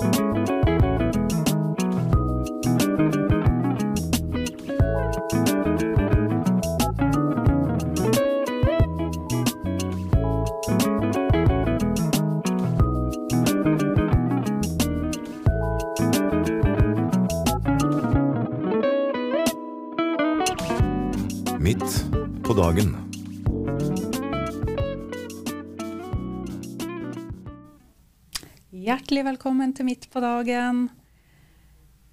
Midt på dagen. Hjertelig velkommen til Midt på dagen.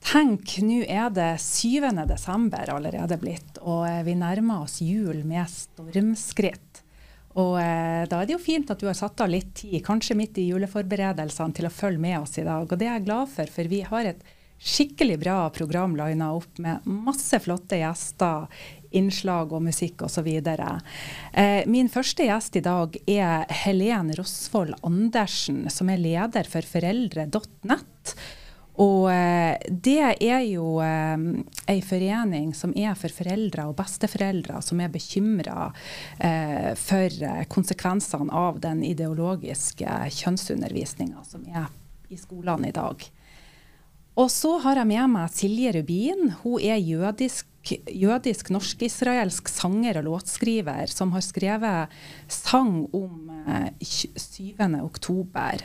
Tenk, nå er det 7. desember allerede blitt, og eh, vi nærmer oss jul med stormskritt. Og eh, da er det jo fint at du har satt av litt tid, kanskje midt i juleforberedelsene, til å følge med oss i dag. Og det er jeg glad for, for vi har et skikkelig bra program lina opp med masse flotte gjester, innslag og musikk osv. Eh, min første gjest i dag er Helen Rosvold Andersen, som er leder for foreldre.nett. Og eh, det er jo eh, ei forening som er for foreldre og besteforeldre som er bekymra eh, for eh, konsekvensene av den ideologiske kjønnsundervisninga som er i skolene i dag. Og så har jeg med meg Silje Rubin. Hun er jødisk, jødisk norsk-israelsk sanger og låtskriver som har skrevet sang om eh, 7. oktober.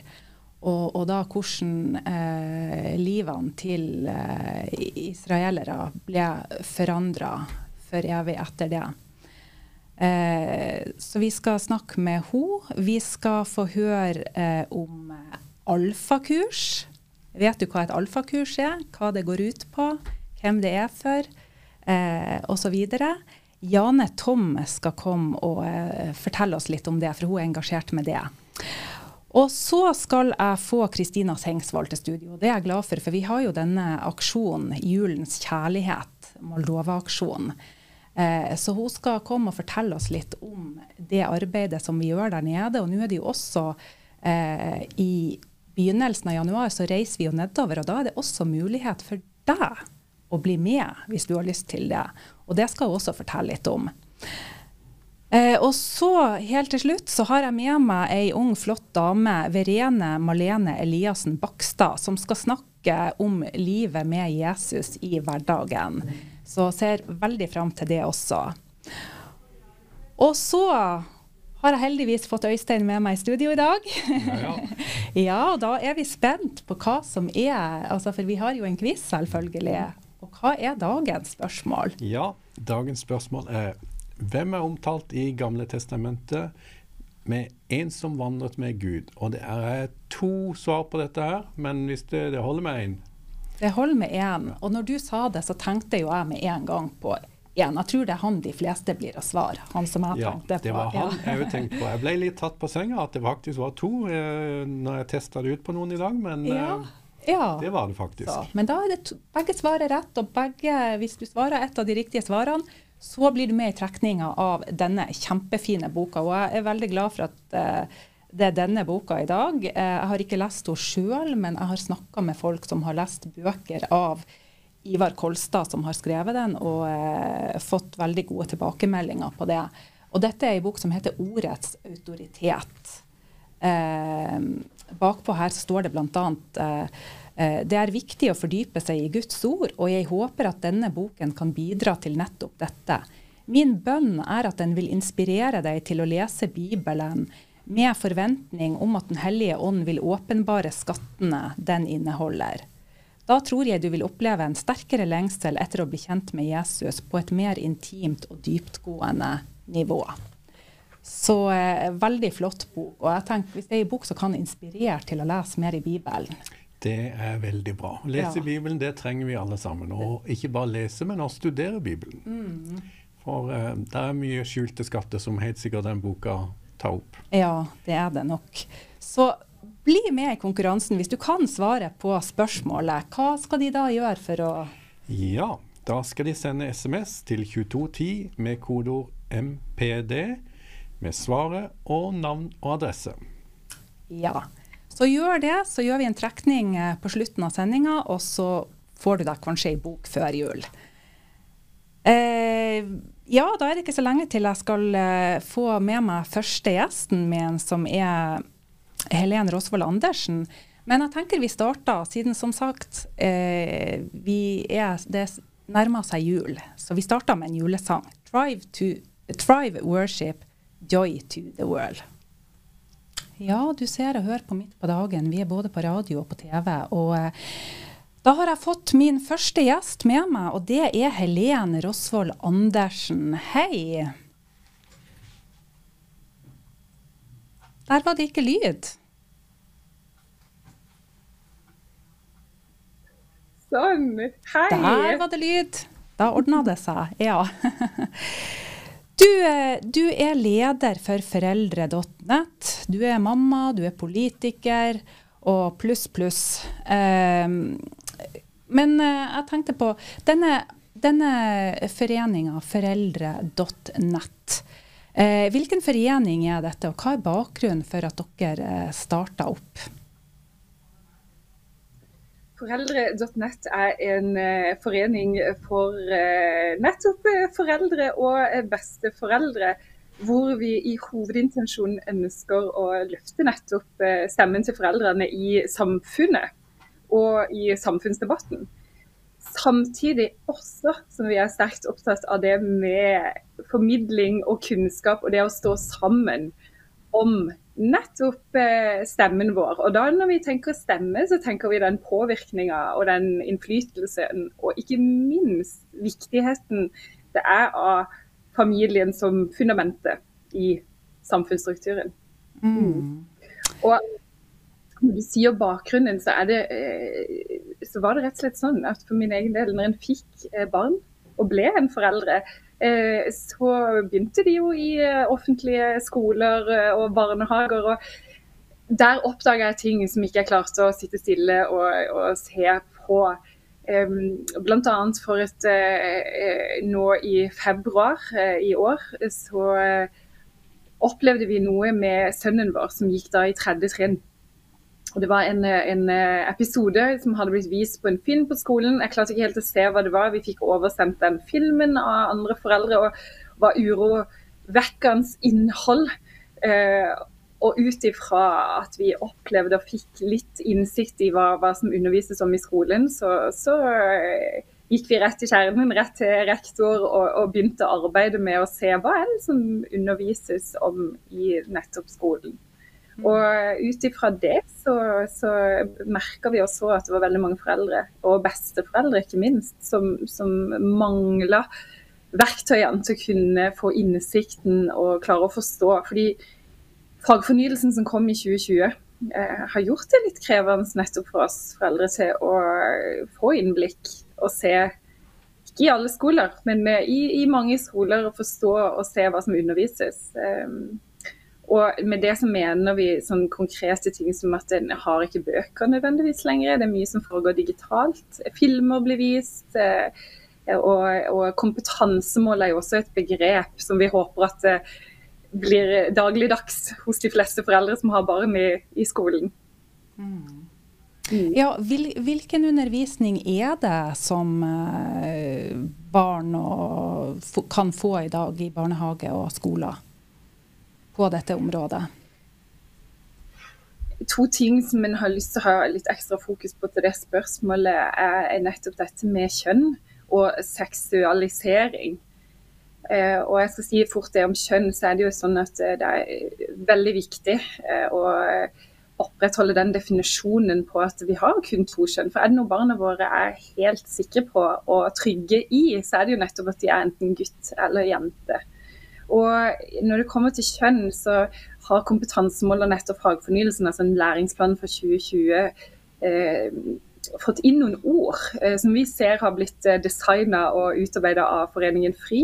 Og, og, da hvordan eh, livene til eh, israelere ble forandra for evig etter det. Eh, så vi skal snakke med henne. Vi skal få høre eh, om alfakurs. Vet du hva et alfakurs er? Hva det går ut på? Hvem det er for? Eh, Osv. Jane Tom skal komme og eh, fortelle oss litt om det, for hun er engasjert med det. Og så skal jeg få Kristina Sengsvold til studio. Det er jeg glad for, for vi har jo denne aksjonen, Julens kjærlighet, Moldova-aksjonen. Eh, så hun skal komme og fortelle oss litt om det arbeidet som vi gjør der nede. Og nå er det jo også eh, i begynnelsen av januar så reiser vi jo nedover, og da er det også mulighet for deg å bli med hvis du har lyst til det. Og det skal jeg også fortelle litt om. Eh, og så helt til slutt så har jeg med meg ei ung, flott dame, Verene Malene Eliassen Bakstad, som skal snakke om livet med Jesus i hverdagen. Så ser veldig fram til det også. Og så har jeg heldigvis fått Øystein med meg i studio i dag. Ja, ja. ja, og da er vi spent på hva som er altså For vi har jo en quiz, selvfølgelig. Og hva er dagens spørsmål? Ja, dagens spørsmål er hvem er omtalt i Gamle testamentet med en som vandret med Gud? Og det er to svar på dette her, men hvis det, det holder med én. Det holder med én. Og når du sa det, så tenkte jo jeg med en gang på én. Jeg tror det er han de fleste blir å svare. Han som jeg ja, tenkte på. Det var han jeg tenkte på. Jeg ble litt tatt på senga at det faktisk var to eh, når jeg testa det ut på noen i dag, men ja. Eh, ja. det var det faktisk. Så, men da er det to, begge svarer rett, og begge, hvis du svarer et av de riktige svarene, så blir du med i trekninga av denne kjempefine boka. Og jeg er veldig glad for at eh, det er denne boka i dag. Eh, jeg har ikke lest henne sjøl, men jeg har snakka med folk som har lest bøker av Ivar Kolstad som har skrevet den, og eh, fått veldig gode tilbakemeldinger på det. Og dette er en bok som heter 'Ordets autoritet'. Eh, bakpå her står det bl.a. Eh, eh, det er viktig å fordype seg i Guds ord, og jeg håper at denne boken kan bidra til nettopp dette. Min bønn er at den vil inspirere deg til å lese Bibelen med forventning om at Den hellige ånd vil åpenbare skattene den inneholder. Da tror jeg du vil oppleve en sterkere lengsel etter å bli kjent med Jesus på et mer intimt og dyptgående nivå. Så eh, veldig flott bok. Og jeg tenker, hvis det er en bok som kan inspirere til å lese mer i Bibelen Det er veldig bra. Lese ja. Bibelen, det trenger vi alle sammen. Og ikke bare lese, men også studere Bibelen. Mm. For eh, det er mye skjulte skatter som helt sikkert den boka tar opp. Ja, det er det nok. Så bli med i konkurransen. Hvis du kan svare på spørsmålet, hva skal de da gjøre for å Ja, da skal de sende SMS til 2210 med kodeord MPD med svaret og navn og adresse. Ja. Så gjør det, så gjør vi en trekning eh, på slutten av sendinga, og så får du da kanskje ei bok før jul. Eh, ja, da er det ikke så lenge til jeg skal eh, få med meg første gjesten min, som er Helene Rosvold Andersen. Men jeg tenker vi starter, siden som sagt eh, er, det nærmer seg jul. Så vi starter med en julesang. Thrive, to, thrive worship, joy to the world. Ja, du ser og hører på Midt på dagen. Vi er både på radio og på TV. Og eh, da har jeg fått min første gjest med meg, og det er Helen Rosvold Andersen. Hei. Der var det ikke lyd. Sånn. Hei. Der var det lyd. Da ordna det seg. Ja. Du, eh, du, er leder for foreldre.nett. Du er mamma, du er politiker og pluss, pluss. Um, men uh, jeg tenkte på denne, denne foreninga, foreldre.nett. Uh, hvilken forening er dette, og hva er bakgrunnen for at dere starta opp? Foreldre.nett er en uh, forening for uh, nettopp uh, foreldre og besteforeldre. Hvor vi i hovedintensjonen ønsker å løfte nettopp stemmen til foreldrene i samfunnet og i samfunnsdebatten. Samtidig også som vi er sterkt opptatt av det med formidling og kunnskap og det å stå sammen om nettopp eh, stemmen vår. Og da når vi tenker stemme, så tenker vi den påvirkninga og den innflytelsen, og ikke minst viktigheten det er av familien som fundamentet i samfunnsstrukturen. Mm. Og når du sier bakgrunnen, så, det, eh, så var det rett og slett sånn at for min egen del, når en fikk eh, barn og ble en foreldre, så begynte de jo i eh, offentlige skoler eh, og barnehager. og Der oppdaga jeg ting som ikke jeg klarte å sitte stille og, og se på. Bl.a. for et nå i februar i år så opplevde vi noe med sønnen vår som gikk da i tredje trinn. Det var en, en, eh, episode som hadde blitt vist på en film på skolen. Jeg klarte ikke helt å se hva det var. Vi fikk oversendt den filmen av andre foreldre, og var urovekkende innhold. Eh, og ut ifra at vi opplevde og fikk litt innsikt i hva, hva som undervises om i skolen, så, så eh, gikk vi rett til kjernen, rett til rektor, og, og, begynte å arbeide med å se hva er det som undervises om i nettopp skolen. Og ut ifra det så, så merka vi også at det var veldig mange foreldre, og besteforeldre ikke minst, som, som mangla verktøyene til å kunne få innsikten og klare å forstå. Fordi fagfornyelsen som kom i 2020 eh, har gjort det litt krevende nettopp for oss foreldre til å få innblikk og se ikke i alle skoler, men i, i, mange skoler å forstå og se hva som undervises. Um, og med det så mener vi sånn konkrete ting som at en har ikke bøker nødvendigvis lenger. Det er mye som foregår digitalt. Filmer blir vist. Eh, og, og kompetansemål er jo også et begrep som vi håper at det blir dagligdags hos de fleste foreldre som har barn i, i skolen. Mm. Ja, vil, hvilken undervisning er det som eh, barn og, kan få i dag i barnehage og skoler? På dette området? To ting som en har lyst til å ha litt ekstra fokus på til det spørsmålet, er nettopp dette med kjønn og seksualisering. Eh, og jeg skal si fort det om kjønn, så er det jo sånn at eh, det er veldig viktig eh, å opprettholde den definisjonen på at vi har kun to kjønn. For er det noe barna våre er helt sikre på og trygge i, så er det jo nettopp at de er enten gutt eller jente. Og når det kommer til kjønn, så har kompetansemål og nettopp fagfornyelsen, altså en læringsplan for 2020, eh, fått inn noen ord eh, som vi ser har blitt eh, designa og utarbeida av Foreningen FRI,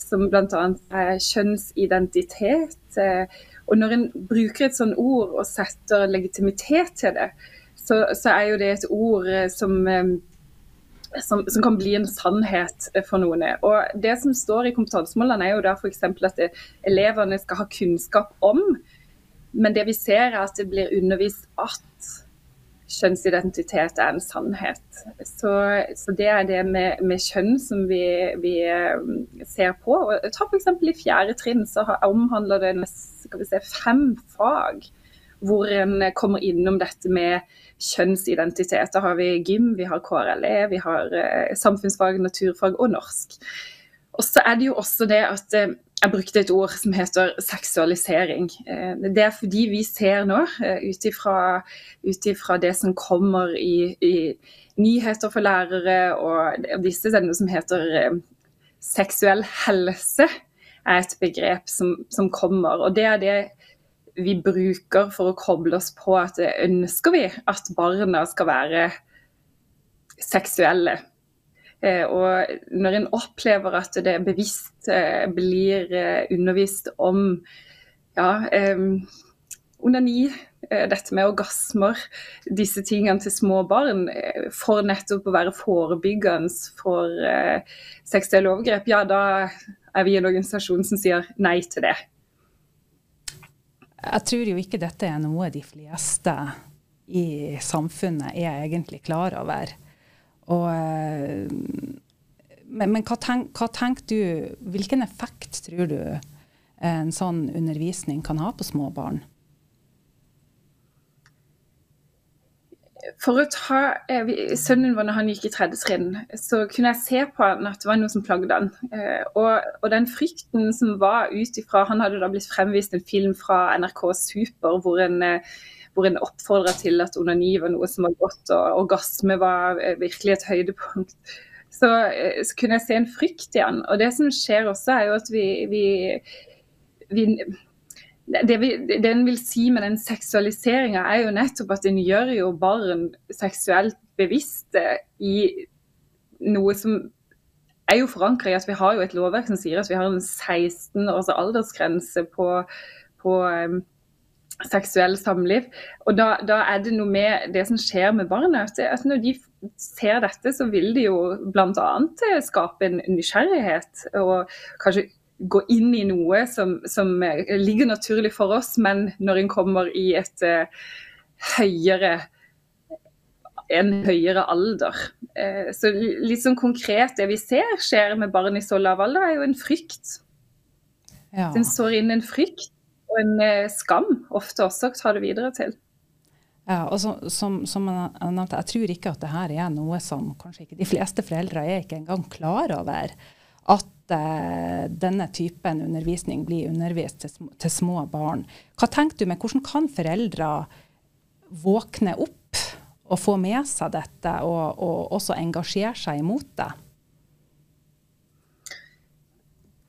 som bl.a. er kjønnsidentitet. Eh, og når en bruker et sånt ord og setter legitimitet til det, så, så er jo det et ord eh, som eh, som, som, kan bli en sannhet for noen. Og Det som står i kompetansemålene er jo der f.eks. at det, elevene skal ha kunnskap om, men det vi ser er at det blir undervist at kjønnsidentitet er en sannhet. Så, så det er det med, med kjønn som vi, vi, um, ser på. Og ta f.eks. i fjerde trinn så omhandler det se, fem fag hvor en kommer innom dette med kjønnsidentitet. Da har vi gym, vi har KRLE, vi har eh, samfunnsfag, naturfag og norsk. Og så er det jo også det at eh, jeg brukte et ord som heter seksualisering. Eh, det er fordi vi ser nå, ut ifra det som kommer i, i, nyheter for lærere, og disse er noe som heter seksuell helse, er et begrep som, som kommer. Og det er det vi bruker for å koble oss på at ønsker vi at barna skal være seksuelle. Eh, og når en opplever at det bevisst eh, blir eh, undervist om ja, onani, dette med orgasmer, disse tingene til små barn, for nettopp å være forebyggende for seksuelle overgrep, ja da er vi en organisasjon som sier nei til det. Jeg tror jo ikke dette er noe de fleste i samfunnet er egentlig klar over. Og, eh, men, men hva, tenk, hva, tenker du, hvilken effekt tror du en sånn undervisning kan ha på små barn? For å ta eh, Sønnen vår når han gikk i tredje trinn, så kunne jeg se på han at det var noe som plagde han. Eh, og, og, den frykten som var ut ifra Han hadde da blitt fremvist en film fra NRK Super hvor en eh, hvor en oppfordra til at onani var noe som var godt, og orgasme var eh, virkelig et høydepunkt. Så, eh, så kunne jeg se en frykt i han. Og det som skjer også, er jo at vi, vi, vi det, vi, det en vil si med den seksualiseringa, er jo nettopp at en gjør jo barn seksuelt bevisste i noe som er jo forankra i at vi har jo et lovverk som sier at vi har en 16 års aldersgrense på, på um, seksuell samliv. Og da, da, er det noe med det som skjer med barna. At når de ser dette, så vil de jo bl.a. Skape en nysgjerrighet. Og kanskje gå inn i noe som, som ligger naturlig for oss, men når en kommer i et uh, høyere en høyere alder. Uh, så litt sånn konkret det vi ser skjer med barn i så lav alder, er jo en frykt. Ja. Den sår inn en frykt og en eh, skam ofte også å ta det videre til. Ja, og så, som, som jeg nevnte, jeg tror ikke at det her er noe som kanskje ikke de fleste foreldre er ikke engang klar over. At eh, denne typen undervisning blir undervist til, til, små barn. Hva tenker du med hvordan kan foreldre våkne opp og få med seg dette, og, og også engasjere seg imot det?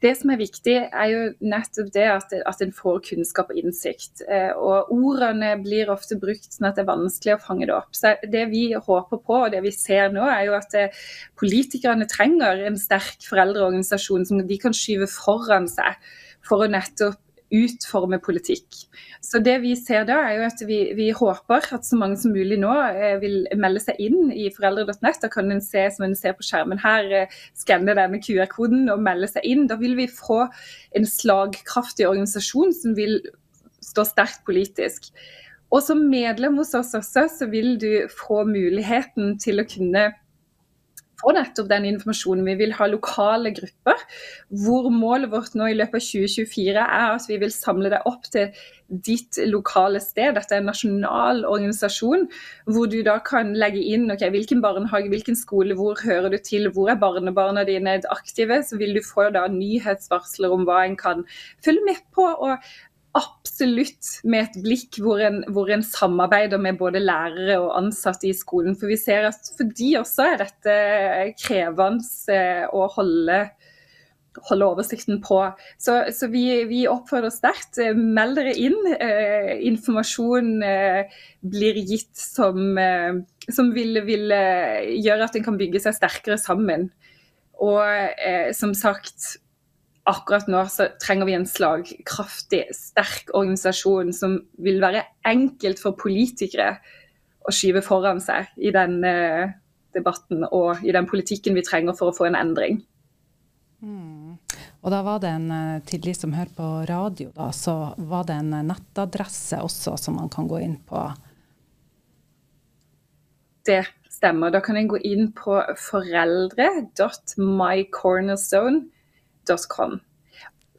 Det som er viktig, er jo nettopp det at, at en får kunnskap og innsikt. Eh, og Ordene blir ofte brukt sånn at det er vanskelig å fange det opp. Så Det vi håper på, og det vi ser nå, er jo at eh, politikerne trenger en sterk foreldreorganisasjon som de kan skyve foran seg for å nettopp utforme politikk. Så det Vi ser da er jo at vi, vi håper at så mange som mulig nå eh, vil melde seg inn i foreldre.nett. Da kan en se som en ser på skjermen her, eh, skanne denne QR-koden og melde seg inn. Da vil vi få en slagkraftig organisasjon som vil stå sterkt politisk. Og som medlem hos oss også, så vil du få muligheten til å kunne få nettopp den informasjonen. Vi vil ha lokale grupper, hvor målet vårt nå i løpet av 2024 er at vi vil samle deg opp til ditt lokale sted. Dette er en nasjonal organisasjon hvor du da kan legge inn okay, hvilken barnehage, hvilken skole, hvor hører du til, hvor er barnebarna dine aktive. Så vil du få da nyhetsvarsler om hva en kan følge med på. og absolutt med et blikk hvor en, hvor en, samarbeider med både lærere og ansatte i skolen. For vi ser at for de også er dette krevende eh, å holde, holde oversikten på. Så, så vi, vi, oppfordrer sterkt. Meld dere inn. Eh, informasjon eh, blir gitt som, eh, som vil, vil eh, gjøre at en kan bygge seg sterkere sammen. Og eh, som sagt akkurat nå så trenger vi en slagkraftig, sterk organisasjon som vil være enkelt for politikere å skyve foran seg i den uh, debatten og i den politikken vi trenger for å få en endring. Mm. Og da var det en, eh, Til de som hører på radio, da, så var det en nettadresse også som man kan gå inn på? Det stemmer. Da kan en gå inn på foreldre.mycornerzone.com.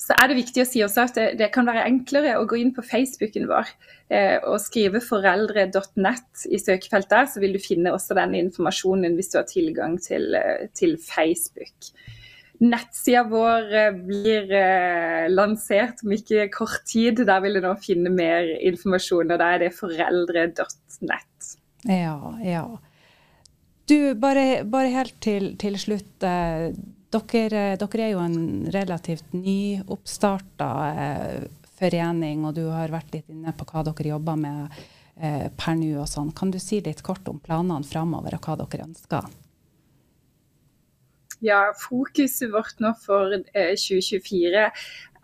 så er det viktig å si også at det, det kan være enklere å gå inn på Facebooken vår eh, og skrive foreldre.net i søkefeltet der, så vil du finne også den informasjonen hvis du har tilgang til, eh, til Facebook. Nettsida vår eh, blir eh, lansert om ikke kort tid. Der vil du nå finne mer informasjon, og da er det foreldre.net. Ja, ja. Du, bare, bare helt til, til slutt. Dere, dere, er jo en relativt nyoppstarta eh, forening, og du har vært litt inne på hva dere jobber med eh, per nå og sånn. Kan du si litt kort om planene framover og hva dere ønsker? Ja, fokuset vårt nå for eh, 2024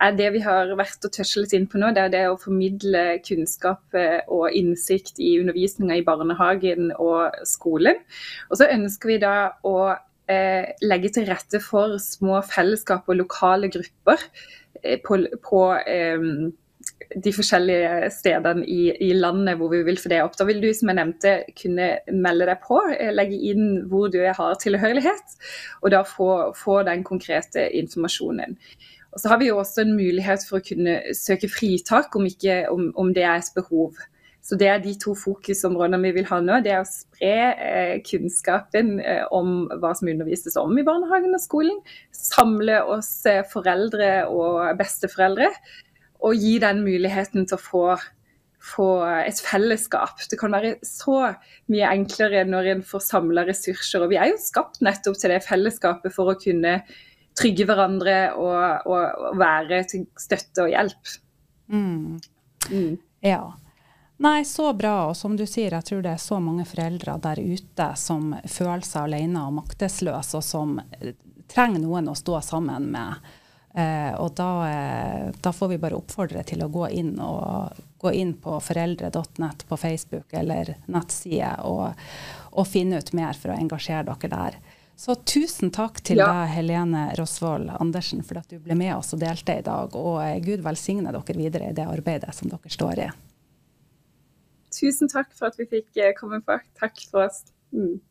er det vi har vært og tøslet inn på nå. Det er det å formidle kunnskap eh, og innsikt i undervisninga i barnehagen og skolen. Og så ønsker vi da å eh, legge til rette for små fellesskap og lokale grupper eh, på, på eh, de forskjellige stedene i, i, landet hvor vi vil få det opp. Da vil du som jeg nevnte kunne melde deg på, eh, legge inn hvor du har tilhørighet, og da få, få den konkrete informasjonen. Og så har vi jo også en mulighet for å kunne søke fritak om, ikke, om, om det er et behov. Så Det er de to fokusområdene vi vil ha nå. Det er å spre eh, kunnskapen eh, om hva som undervises om i barnehagen og skolen. Samle oss eh, foreldre og besteforeldre. Og gi den muligheten til å få, få et fellesskap. Det kan være så mye enklere når en får samla ressurser. Og vi er jo skapt nettopp til det fellesskapet for å kunne trygge hverandre og, og, og være til støtte og hjelp. Mm. Mm. Ja. Nei, så bra. Og som du sier, jeg tror det er så mange foreldre der ute som føler seg alene og maktesløse, og som eh, trenger noen å stå sammen med. Eh, og da, eh, da, får vi bare oppfordre til å gå inn, og, gå inn på foreldre.nett på Facebook eller nettside og, og, finne ut mer for å engasjere dere der. Så tusen takk til ja. deg, Helene Rosvold Andersen, for at du ble med oss og delte i dag. Og eh, Gud velsigne dere videre i det arbeidet som dere står i. Tusen takk for at vi fikk eh, komme på. Takk for oss. Mm.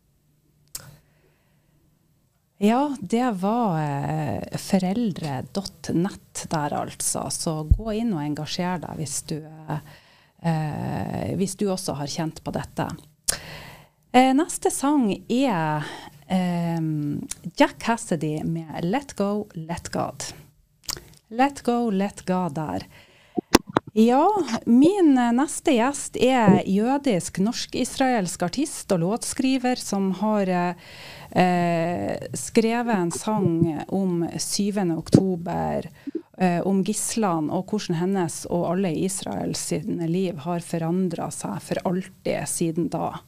Ja, det var eh, foreldre.nett der, altså. Så gå inn og engasjer deg hvis du, eh, hvis du også har kjent på dette. Eh, neste sang er eh, Jack Cassidy med 'Let Go, Let God'. Let go, let God der. Ja, min neste gjest er jødisk norsk-israelsk artist og låtskriver som har eh, skrevet en sang om 7. oktober, eh, om gislene og hvordan hennes og alle i Israel liv har forandra seg for alltid siden da.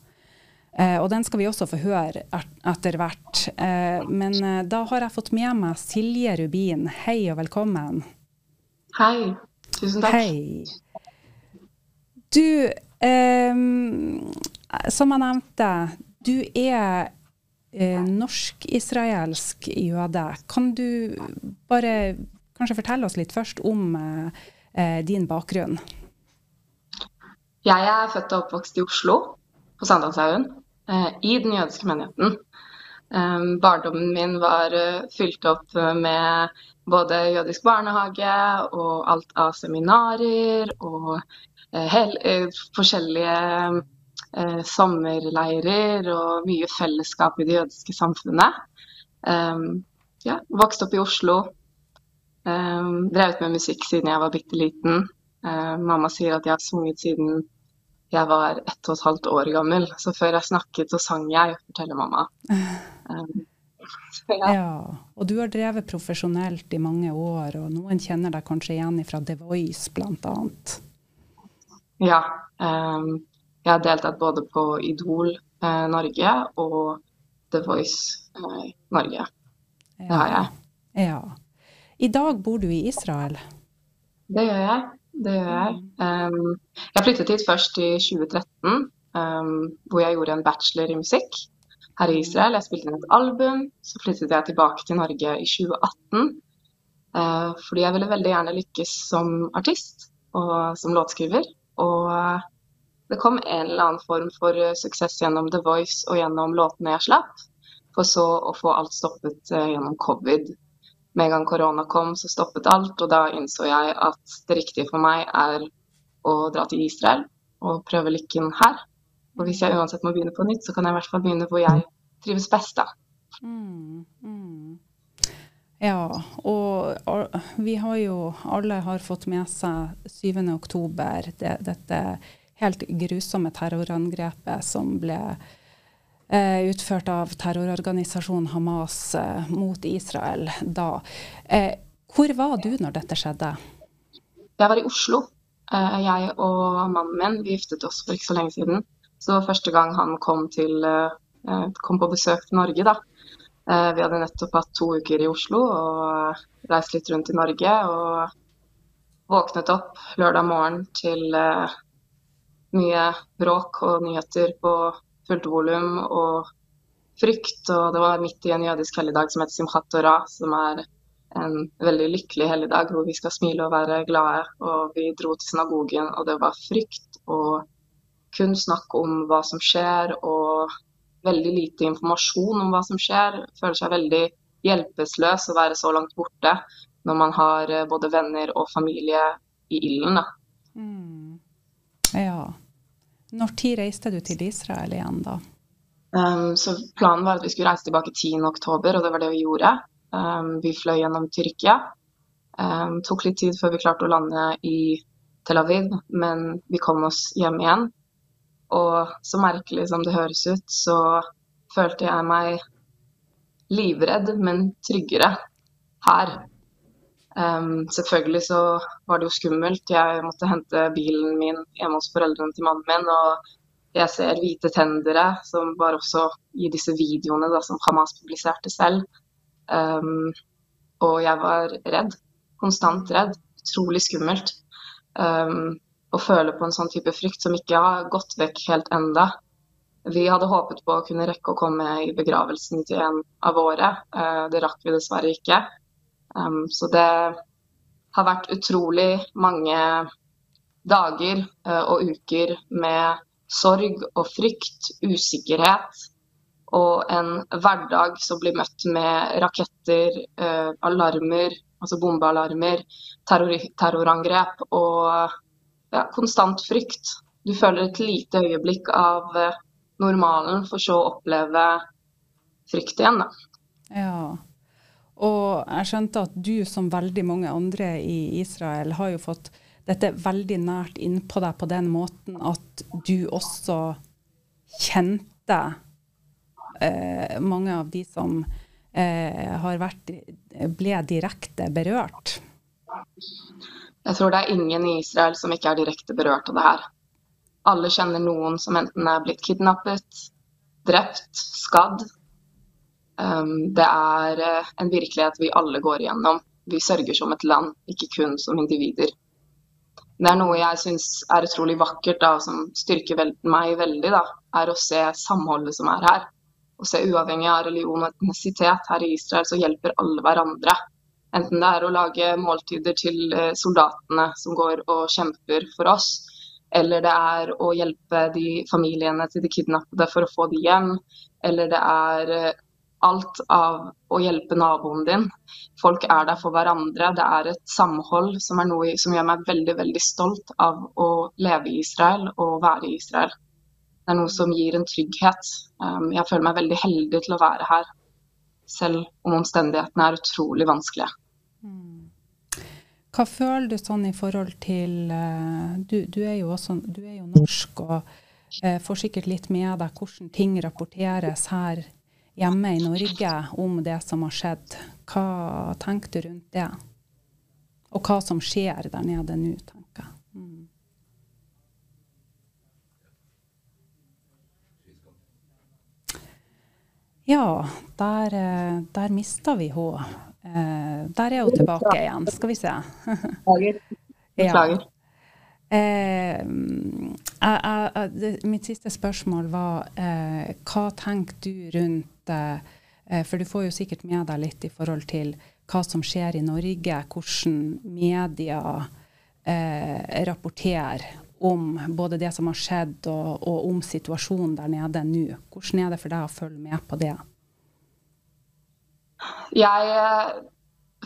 Eh, og den skal vi også få høre etter hvert. Eh, men eh, da har jeg fått med meg Silje Rubin. Hei og velkommen. Hei. Tusen takk. Hei. Du, eh, som jeg nevnte, du er eh, norsk-israelsk jøde. Kan du bare kanskje fortelle oss litt først om eh, din bakgrunn? Jeg er født og oppvokst i Oslo, på Sandalshaugen, eh, i den jødiske menigheten. Um, barndommen min var uh, fylt opp med både jødisk barnehage og alt av seminarer og uh, hel, uh, forskjellige sommerleirer og mye fellesskap i det jødiske samfunnet. Um, ja, vokste opp i Oslo. Um, drevet med musikk siden jeg var bitte liten. mamma sier at jeg har sunget siden jeg var ett og et halvt år gammel. Så før jeg snakket, så sang jeg, forteller mamma. Um, ja. ja. Og du har drevet profesjonelt i mange år, og noen kjenner deg kanskje igjen fra The Voice bl.a. Ja. Um, jeg har deltatt både på Idol eh, Norge og The Voice eh, Norge. Det har jeg. Ja. I dag bor du i Israel? Det gjør jeg det gjør jeg. Um, jeg flyttet hit først i 2013, um, hvor jeg gjorde en bachelor i musikk her i Israel. Jeg spilte inn et album. Så flyttet jeg tilbake til Norge i 2018. Uh, fordi jeg ville veldig gjerne lykkes som artist og som låtskriver. Og uh, det kom en eller annen form for uh, suksess gjennom The Voice og gjennom låtene jeg slapp. For så å få alt stoppet gjennom covid. med en gang korona kom, så stoppet alt. Og da innså jeg at det riktige for meg er å dra til Israel og prøve lykken her. Og hvis jeg uansett må begynne på nytt, så kan jeg i hvert fall begynne hvor jeg trives best, da. Mm, mm. Ja, og, vi har jo alle har fått med seg 7. oktober, det, dette helt grusomme terrorangrepet som ble eh, utført av terrororganisasjonen Hamas eh, mot Israel da. Eh, hvor var du når dette skjedde? Jeg var i Oslo. Eh, jeg og mannen min vi giftet oss for ikke så lenge siden. Så det var første gang han kom, til, eh, kom på besøk til Norge. da. Eh, vi hadde nettopp hatt to uker i Oslo og reist litt rundt i Norge. Og våknet opp lørdag morgen til mye bråk og nyheter på fullt volum og frykt. Og det var midt i en jødisk helligdag som heter Simchat Torah, som er en veldig lykkelig helligdag hvor vi skal smile og være glade. Og vi dro til synagogen, og det var frykt og kun snakk om hva som skjer, og veldig lite informasjon om hva som skjer. Føler seg veldig hjelpeløs å være så langt borte når man har eh, både venner og familie i ilden. Mm. Ja. Når tid reiste du til Israel igjen, da? Um, så Planen var at vi skulle reise tilbake 10.10, og det var det vi gjorde. Um, vi fløy gjennom Tyrkia. Um, tok litt tid før vi klarte å lande i Tel Aviv, men vi kom oss hjem igjen. Og så merkelig som det høres ut, så følte jeg meg livredd, men tryggere her. Um, selvfølgelig så var det jo skummelt. Jeg måtte hente bilen min hjemme hos foreldrene til mannen min. Og jeg ser hvite tendere, som var også i disse videoene da, som Hamas publiserte selv. Um, og jeg var redd. Konstant redd. Utrolig skummelt. Um, å føle på en sånn type frykt som ikke har gått vekk helt enda. Vi hadde håpet på å kunne rekke å komme i begravelsen til en av våre. Uh, det rakk vi dessverre ikke. Um, så det har vært utrolig mange dager uh, og uker med sorg og frykt, usikkerhet og en hverdag som blir møtt med raketter, eh, alarmer, altså bombealarmer, terrorangrep og ja, konstant frykt. Du føler et lite øyeblikk av eh, normalen, for så å oppleve frykt igjen. Da. Ja. Og jeg skjønte at du, som veldig mange andre i Israel, har jo fått dette veldig nært innpå deg på den måten at du også kjente eh, mange av de som eh, har vært, ble direkte berørt? Jeg tror det er ingen i Israel som ikke er direkte berørt av det her. Alle kjenner noen som enten er blitt kidnappet, drept, skadd. Um, det er uh, en virkelighet vi alle går igjennom. Vi sørger som et land, ikke kun som individer. Det er noe jeg syns er utrolig vakkert, da, som styrker meg veldig, da, er å se samholdet som er her Å se uavhengig av religion og etnisitet her i Israel, så hjelper alle hverandre. Enten det er å lage måltider til eh, soldatene som går og kjemper for oss, eller det er å hjelpe de familiene til de kidnappede for å få de hjem, eller det er eh, alt av å hjelpe naboen din. Folk er der for hverandre. Det er et samhold som er noe som gjør meg veldig, veldig stolt av å leve i Israel og være i Israel. Det er noe som gir en trygghet. Um, jeg føler meg veldig heldig til å være her, selv om omstendighetene er utrolig vanskelige. Mm. Hva føler du sånn i forhold til uh, du, du, er jo også du er jo norsk og eh, får sikkert litt med deg hvordan ting rapporteres her hjemme i Norge om det som har skjedd. Hva tenker du rundt det? Og hva som skjer der nede nå, tenker jeg. Ja, der, eh, der mista vi henne. Eh, der er hun tilbake igjen. Skal vi se. Beklager. Beklager. Ja. Eh, mitt siste spørsmål var eh, hva tenker du rundt eh, For du får jo sikkert med deg litt i forhold til hva som skjer i Norge, hvordan media eh, rapporterer om både det som har skjedd, og, og om situasjonen der nede nå. Hvordan er det for deg å følge med på det? Jeg eh,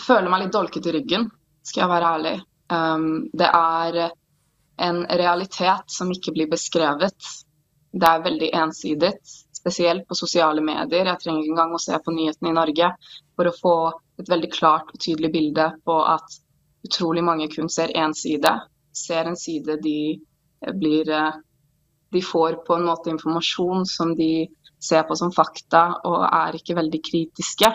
føler meg litt dolket i ryggen, skal jeg være ærlig. Um, det er en realitet som ikke blir beskrevet. Det er veldig ensidig, spesielt på sosiale medier. Jeg trenger ikke engang å se på nyhetene i Norge for å få et veldig klart og tydelig bilde på at utrolig mange kun ser én side. Ser en side de blir De får på en måte informasjon som de ser på som fakta og er ikke veldig kritiske.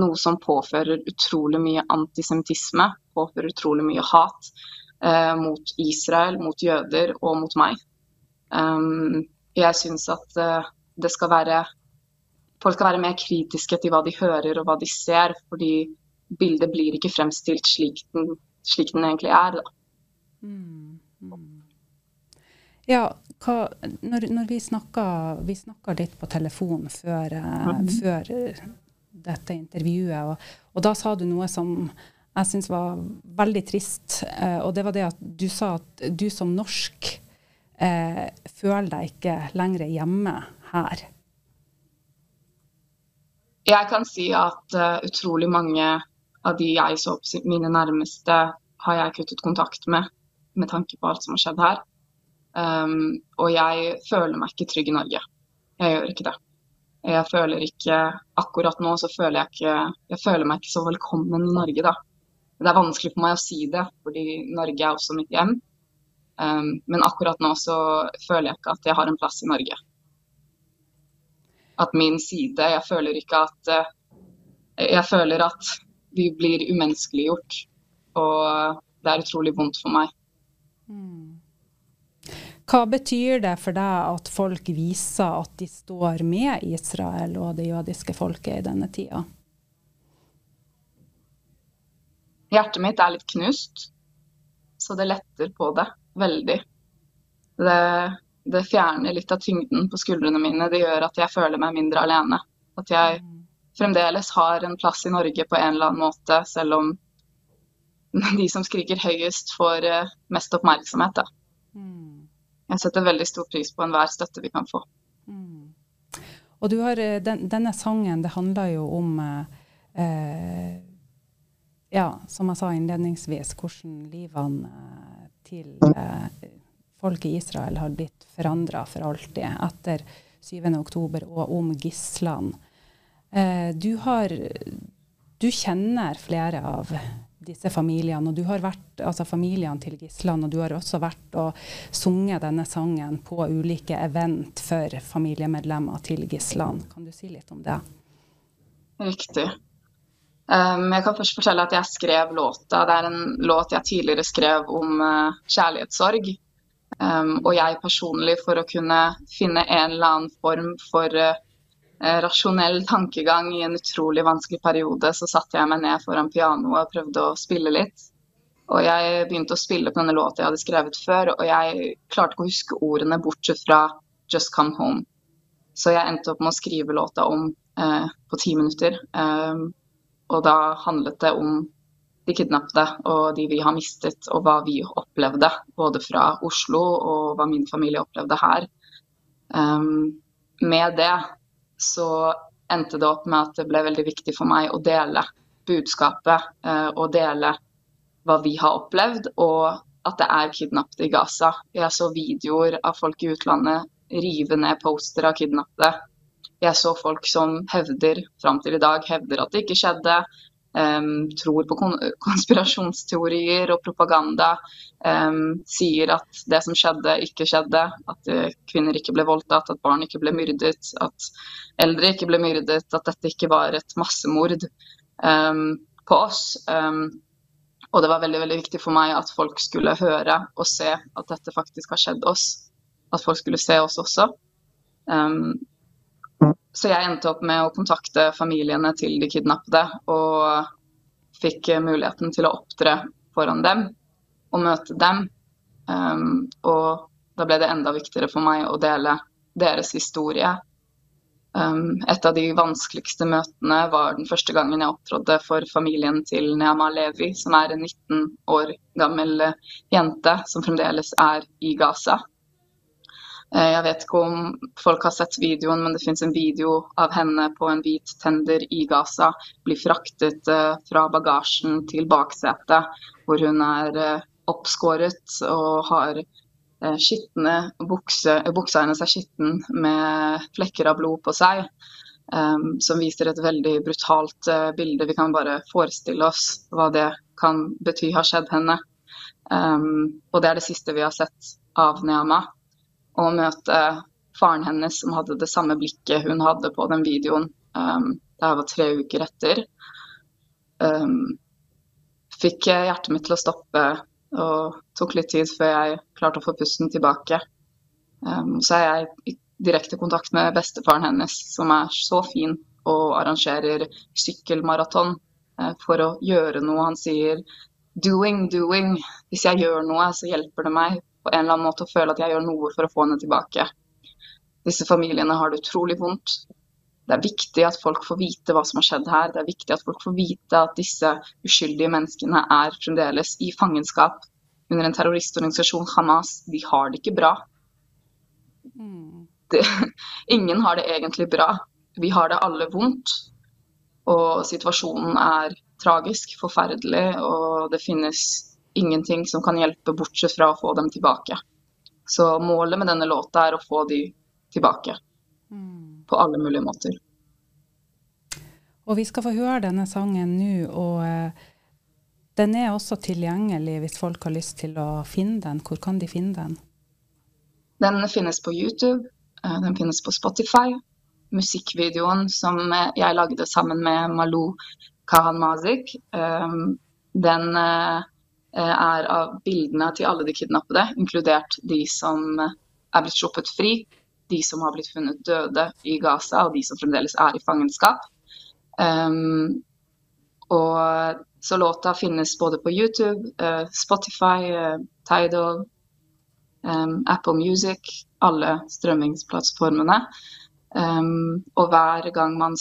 Noe som påfører utrolig mye antisemittisme, påfører utrolig mye hat eh, mot Israel, mot jøder og mot meg. Um, jeg syns at uh, det skal være Folk skal være mer kritiske til hva de hører og hva de ser, fordi bildet blir ikke fremstilt slik den, slik den egentlig er. Da. Mm. Ja, hva, når, når, vi snakka litt på telefon før, mm. før dette intervjuet, og, og, da sa du noe som jeg syns var veldig trist. Eh, og det var det at du sa at du som norsk eh, føler deg ikke lenger hjemme her. Jeg kan si at uh, utrolig mange av de jeg så på mine nærmeste, har jeg kuttet kontakt med med tanke på alt som har skjedd her. Um, og jeg føler meg ikke trygg i Norge. Jeg gjør ikke det. Jeg føler ikke Akkurat nå så føler jeg ikke Jeg føler meg ikke så velkommen i Norge, da. Det er vanskelig for meg å si det, fordi Norge er også mitt hjem. Um, men akkurat nå så føler jeg ikke at jeg har en plass i Norge. At min side Jeg føler ikke at uh, Jeg føler at vi blir umenneskeliggjort. Og det er utrolig vondt for meg. Mm. Hva betyr det for deg at folk viser at de står med Israel og det jødiske folket i denne tida? Hjertet mitt er litt knust, så det letter på det veldig. Det, det, fjerner litt av tyngden på skuldrene mine. Det gjør at jeg føler meg mindre alene. At jeg fremdeles har en plass i Norge på en eller annen måte, selv om de som skriker høyest, får eh, mest oppmerksomhet. Da. Jeg setter veldig stor pris på enhver støtte vi kan få. Mm. Og du har, eh, den, denne sangen, det handler jo om eh, ja, som jeg sa innledningsvis, hvordan livene eh, til eh, folk i Israel har blitt forandra for alltid etter 7.10 og om gislene. Eh, du, har, du kjenner flere av disse familiene, og du har vært, altså familiene til gislene, og du har også vært og sunget denne sangen på ulike event for familiemedlemmer til gislene. Kan du si litt om det? Riktig. Um, jeg kan først fortelle at jeg skrev låta. Det er en låt jeg tidligere skrev om uh, kjærlighetssorg. Um, og jeg personlig, for å kunne finne en eller annen form for uh, rasjonell tankegang i en utrolig vanskelig periode, så satte jeg meg ned foran pianoet og prøvde å spille litt. Og jeg begynte å spille på denne låta jeg hadde skrevet før, og jeg klarte ikke å huske ordene bortsett fra 'Just Come Home'. Så jeg endte opp med å skrive låta om eh, på ti minutter. Um, og da handlet det om de kidnappede og de vi har mistet, og hva vi opplevde. Både fra Oslo og hva min familie opplevde her. Um, med det så endte det opp med at det ble veldig viktig for meg å dele budskapet uh, og dele hva vi har opplevd, og at det er kidnappede i Gaza. Jeg så videoer av folk i utlandet rive ned poster av kidnappede jeg så folk som hevder, fram til i dag, hevder at det ikke skjedde. Um, tror på konspirasjonsteorier og propaganda. Um, sier at det som skjedde, ikke skjedde. At uh, kvinner ikke ble voldtatt, at barn ikke ble myrdet, at eldre ikke ble myrdet. At dette ikke var et massemord um, på oss. og det var veldig, veldig viktig for meg at folk skulle høre og se at dette faktisk har skjedd oss. At folk skulle se oss også. Um, så jeg endte opp med å kontakte familiene til de kidnappede og fikk muligheten til å opptre foran dem og møte dem. Um, og da ble det enda viktigere for meg å dele deres historie. Um, et av de vanskeligste møtene var den første gangen jeg opptrådte for familien til Neama Levi, som er en 19 år gammel jente som fremdeles er i Gaza. Eh, jeg vet ikke om folk har sett videoen, men det fins en video av henne på en hvit tender i Gaza. Blir fraktet eh, fra bagasjen til baksetet, hvor hun er eh, oppskåret og har skitne bukse, Buksa hennes er skitten med flekker av blod på seg. Som viser et veldig brutalt bilde. Vi kan bare forestille oss hva det kan bety har skjedd henne. Og det er det siste vi har sett av Neama å møte faren hennes som hadde det samme blikket hun hadde på den videoen. Um, det var tre uker etter. Um, fikk hjertet mitt til å stoppe og tok litt tid før jeg klarte å få pusten tilbake. Um, så er jeg i direkte kontakt med bestefaren hennes, som er så fin og arrangerer sykkelmaraton uh, for å gjøre noe. Han sier 'doing, doing'. Hvis jeg gjør noe, så hjelper det meg på en eller annen måte å føle at jeg gjør noe for å få henne tilbake. Disse familiene har det utrolig vondt. Det er viktig at folk får vite hva som har skjedd her. Det er viktig at folk får vite at disse uskyldige menneskene er fremdeles i fangenskap under en terroristorganisasjon, Hamas. De har det ikke bra. Det, ingen har det egentlig bra. Vi har det alle vondt. Og situasjonen er tragisk, forferdelig, og det finnes ingenting som kan hjelpe, bortsett fra å få dem tilbake. Så målet med denne låta er å få de tilbake. Mm. På alle mulige måter. Og vi skal få høre denne sangen nå, og uh, den er også tilgjengelig hvis folk har lyst til å finne den. Hvor kan de finne den? Den finnes på YouTube, uh, den finnes på Spotify. Musikkvideoen som jeg lagde sammen med Malou Kahan Mazik, den Eh, er av bildene til alle de kidnappede, inkludert de som er blitt sluppet fri, de som har blitt funnet døde i Gaza, og de som fremdeles er i fangenskap. Um, og så låta finnes både på YouTube, uh, Spotify, uh, Tidal, um, Apple Music, alle strømmingsplattformene. Um, og hver gang man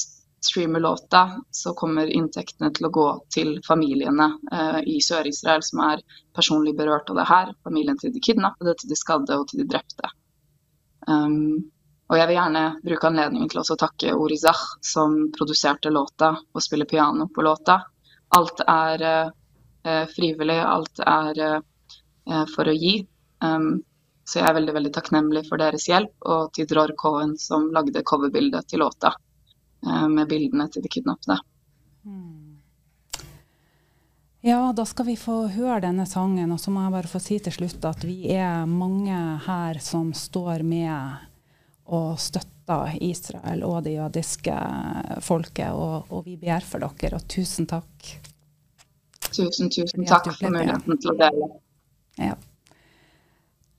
streamer låta, så kommer inntektene til å gå til familiene eh, i Sør-Israel som er personlig berørt av det her. Familien til de kidnappede, til de skadde og til de drepte. Um, og jeg vil gjerne bruke anledningen til å takke Orizah, som produserte låta og spiller piano på låta. Alt er eh, frivillig, alt er eh, for å gi. Um, så jeg er veldig veldig takknemlig for deres hjelp, og til Dror Cohen som lagde coverbildet til låta. Eh, med bildene til de kidnappede. Hmm. Ja, da skal vi få høre denne sangen. Og så må jeg bare få si til slutt at vi er mange her som står med og støtter Israel og det jødiske folket. Og, og vi ber for dere, og tusen takk. Tusen, tusen takk for muligheten til å dele. Ja.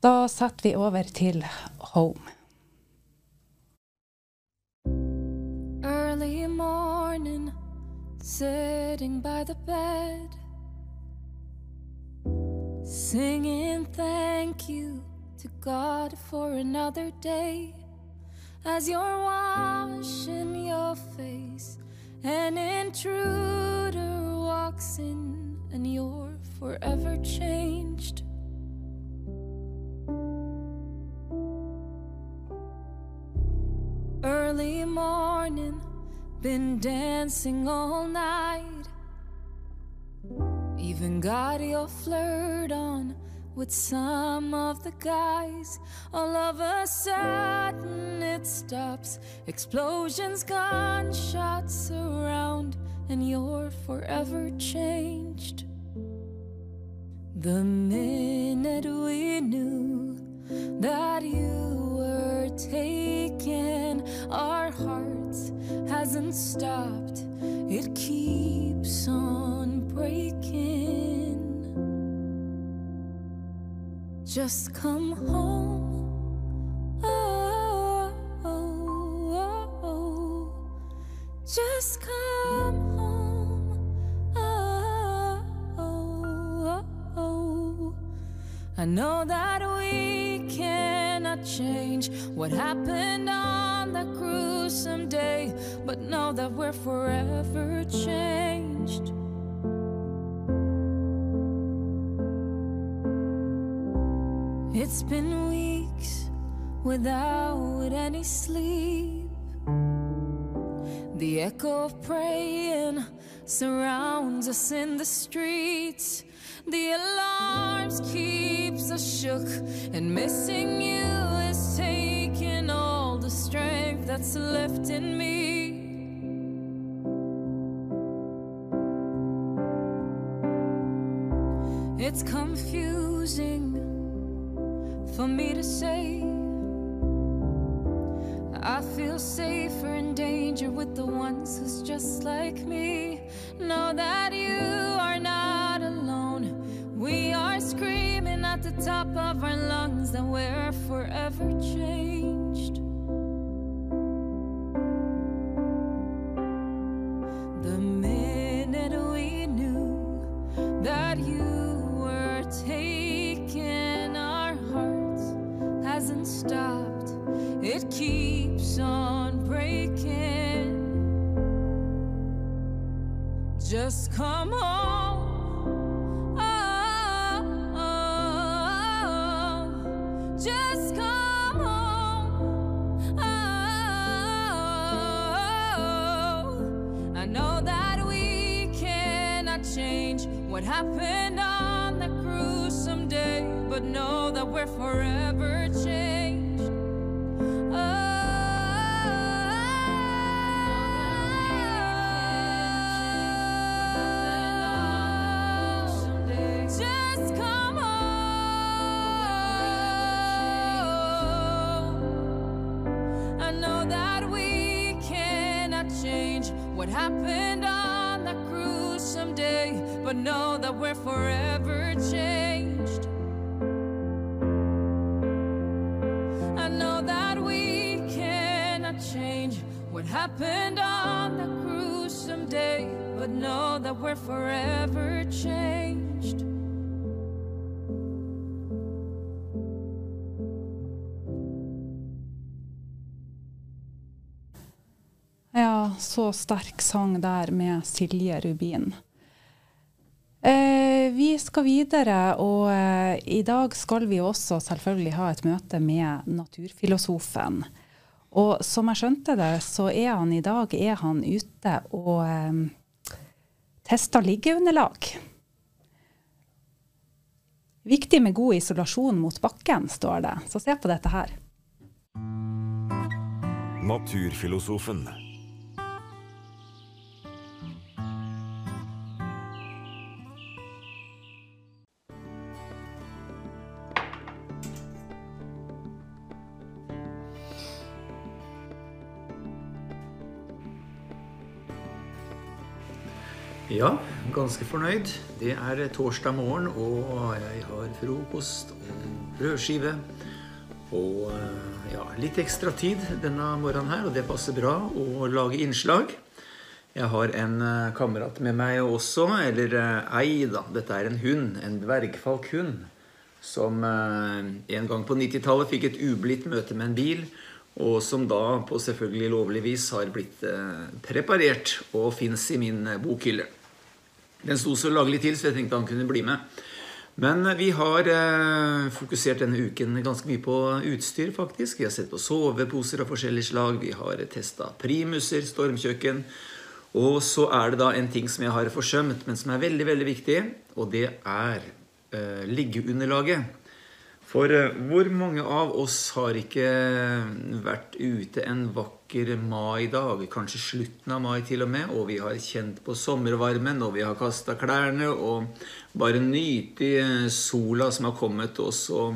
Da setter vi over til Home. Sitting by the bed, singing thank you to God for another day. As you're washing your face, an intruder walks in, and you're forever changed. Early morning been dancing all night. Even got your flirt on with some of the guys. All of a sudden it stops. Explosions, gunshots around, and you're forever changed. The minute we knew that you taken, our hearts hasn't stopped, it keeps on breaking. Just come home. Oh, oh, oh, just come home. I know that we cannot change what happened on that gruesome day, but know that we're forever changed. It's been weeks without any sleep. The echo of praying surrounds us in the streets. The alarms keeps us shook, and missing you is taking all the strength that's left in me. It's confusing for me to say. I feel safer in danger with the ones who's just like me. Know that you are of our lungs that we're forever changed. Know that we're forever changed. I know that we cannot change what happened on that gruesome day, but know that we're forever changed. Ja, så sterk sang der med Silje Rubin. Eh, vi skal videre, og eh, i dag skal vi også selvfølgelig ha et møte med naturfilosofen. Og som jeg skjønte det, så er han i dag er han ute og eh, tester liggeunderlag. Viktig med god isolasjon mot bakken, står det. Så se på dette her. Naturfilosofen. Ja, ganske fornøyd. Det er torsdag morgen, og jeg har frokost og brødskive. Og eh, ja, litt ekstra tid denne morgenen her, og det passer bra å lage innslag. Jeg har en eh, kamerat med meg også, eller eh, ei, da. Dette er en hund. En dvergfalkhund. Som en gang på 90-tallet fikk et ublidt møte med en bil. Og som da på selvfølgelig lovlig vis har blitt preparert og fins i min bokhylle. Den sto så laglig til, så jeg tenkte han kunne bli med. Men vi har eh, fokusert denne uken ganske mye på utstyr, faktisk. Vi har sett på soveposer av forskjellig slag. Vi har testa primuser, stormkjøkken. Og så er det da en ting som jeg har forsømt, men som er veldig, veldig viktig. Og det er eh, liggeunderlaget. For eh, hvor mange av oss har ikke vært ute en vakker maidag, kanskje slutten av mai til og med, og vi har kjent på sommervarmen, og vi har kasta klærne og bare nyter sola som har kommet, og så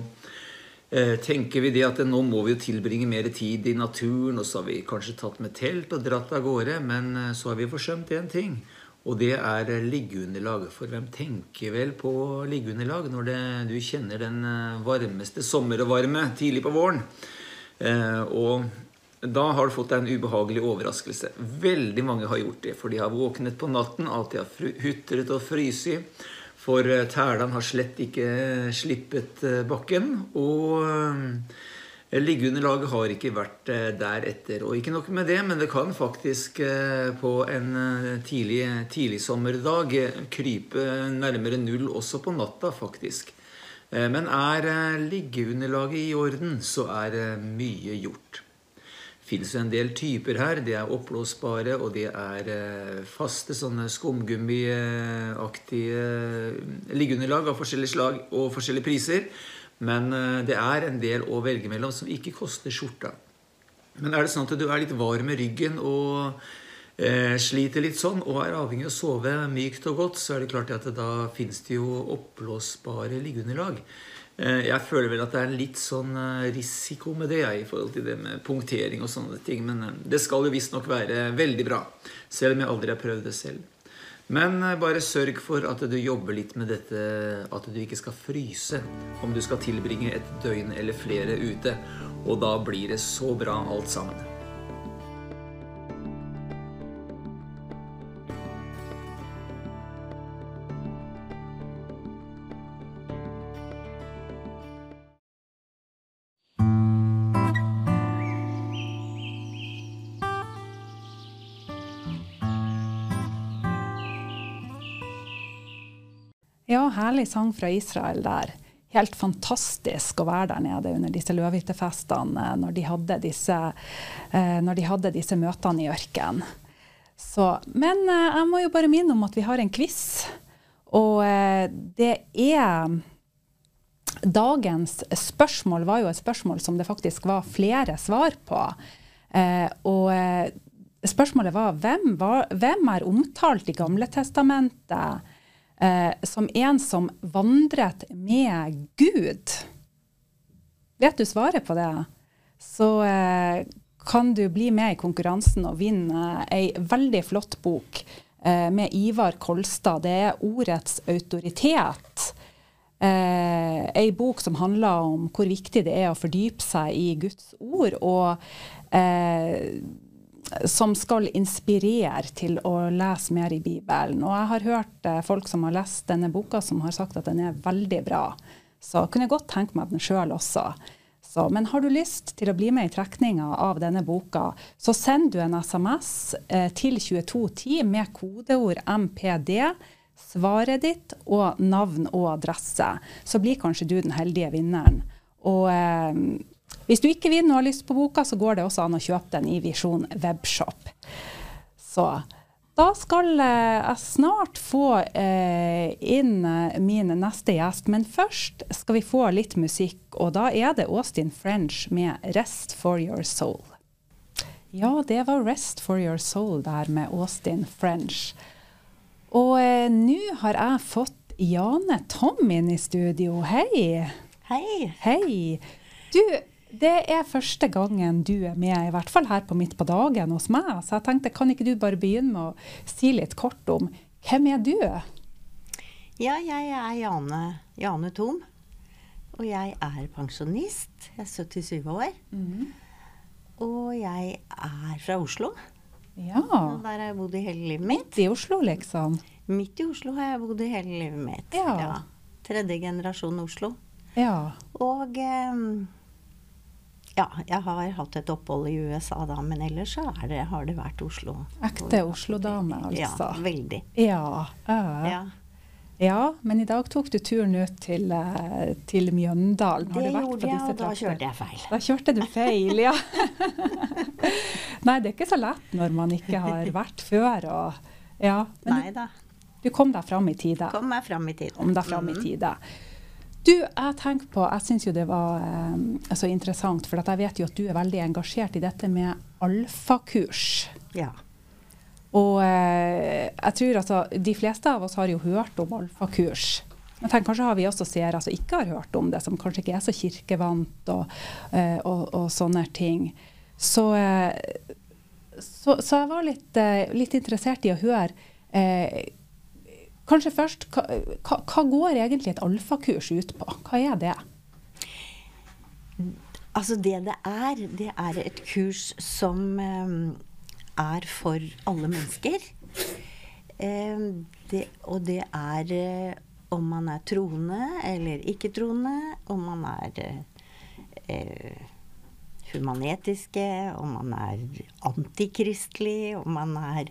eh, tenker vi det at nå må vi jo tilbringe mer tid i naturen, og så har vi kanskje tatt med telt og dratt av gårde, men eh, så har vi forsømt én ting. Og det er liggeunderlag. For hvem tenker vel på liggeunderlag når det, du kjenner den eh, varmeste sommervarme tidlig på våren? Og da har du fått deg en ubehagelig overraskelse. Veldig mange har gjort det, for de har våknet på natten, alltid har hutret og fryst. For eh, tælene har slett ikke slippet eh, bakken. Og Liggeunderlaget har ikke vært deretter. Og ikke nok med det, men det kan faktisk på en tidlig, sommerdag krype nærmere null også på natta, faktisk. Eh, Men er eh, liggeunderlaget i orden, så er eh, mye gjort. Fins en del typer her. Det er oppblåsbare, og det er eh, faste sånne skumgummiaktige eh, liggeunderlag av forskjellige slag og forskjellige priser. Men eh, det er en del å velge mellom som ikke koster skjorta. Men er det sånn at du er litt varm i ryggen og sliter litt sånn, og er avhengig av å sove mykt og godt, så er det klart at da fins det jo oppblåsbare liggeunderlag. Eh, jeg føler vel at det er en litt sånn eh, risiko med det, jeg, i forhold til det med punktering og sånne ting. Men eh, det skal jo visstnok være veldig bra. Selv om jeg aldri har prøvd det selv. Men bare sørg for at du jobber litt med dette at du ikke skal fryse om du skal tilbringe et døgn eller flere ute. Og da blir det så bra alt sammen. Ja, sang fra Israel der. Helt fantastisk å være der nede under disse løvhyttefestene eh, når de hadde disse, eh, de hadde disse møtene i ørkenen. Men eh, jeg må jo bare minne om at vi har en quiz. Og det er Dagens spørsmål var jo et spørsmål som det faktisk var flere svar på. Og spørsmålet var hvem, var hvem er omtalt i Gamletestamentet eh, som en som vandret med Gud? Vet du svaret på det? Så eh, kan du bli med i konkurransen og vinne ei veldig flott bok eh, med Ivar Kolstad. Det er Ordets autoritet. Eh, ei bok som handler om hvor viktig det er å fordype seg i Guds ord, og eh, som skal inspirere til å lese mer i Bibelen. Og jeg har hørt eh, folk som har lest denne boka, som har sagt at den er veldig bra. Så kunne jeg godt tenke meg den sjøl også. Så, men har du lyst til å bli med i trekninga av denne boka, så send du en SMS eh, til 2210 med kodeord MPD, svaret ditt og navn og adresse. Så blir kanskje du den heldige vinneren. Og eh, hvis du ikke vinner og har lyst på boka, så går det også an å kjøpe den i Visjon webshop. Så da skal eh, jeg snart få eh, inn eh, min neste gjest, men først skal vi få litt musikk. Og da er det Austin French med 'Rest for Your Soul'. Ja, det var 'Rest for Your Soul' der med Austin French. Og eh, nå har jeg fått Jane Tom inn i studio. Hei! Hei. Hei! Du, det er første gangen du er med, i hvert fall her på Midt på dagen hos meg. Så jeg tenkte, kan ikke du bare begynne med å si litt kort om hvem er du? Ja, jeg er Jane, Jane Thom. Og jeg er pensjonist. Jeg er 77 år. Og jeg er fra Oslo. Ja, Og der har jeg bodd i hele livet mitt. Midt i Oslo, liksom. Midt i Oslo har jeg bodd i hele livet mitt. Ja. Tredje generasjon Oslo. Ja. Og eh, ja, jeg har hatt et opphold i USA da, men ellers så det, har det vært Oslo. Ekte Oslo-dame, altså. Ja, veldig. Ja. øh. Ja. Ja, men i dag tok du turen ut til, eh, til Mjøndalen. Har Det gjorde jeg, og da kjørte jeg feil. Da kjørte du feil, ja. Nei, det er ikke så lett når man ikke har vært før. Og, ja. Men Nei da. du, du kom deg fram i tide. Kom meg fram i tide. Kom deg fram i Mhm. tide. Du, jeg tenker på, jeg syns jo det var eh, så interessant, for at jeg vet jo at du er veldig engasjert i dette med alfakurs. Ja. Og eh, jeg tror altså, de fleste av oss har jo hørt om alfakurs. Men tenk, kanskje har vi også seere som ikke har hørt om det, som kanskje ikke er så kirkevant og, eh, og, og sånne ting. Så, eh, så, så jeg var litt, eh, litt interessert i å høre eh, Kanskje først, hva, hva, går egentlig et alfakurs ut på? Hva er det? Altså det det er, det er et kurs som eh, er for alle mennesker. Eh, det, og det er eh, om man er troende eller ikke-troende, om man er eh, humanetiske, om man er antikristelig, om man er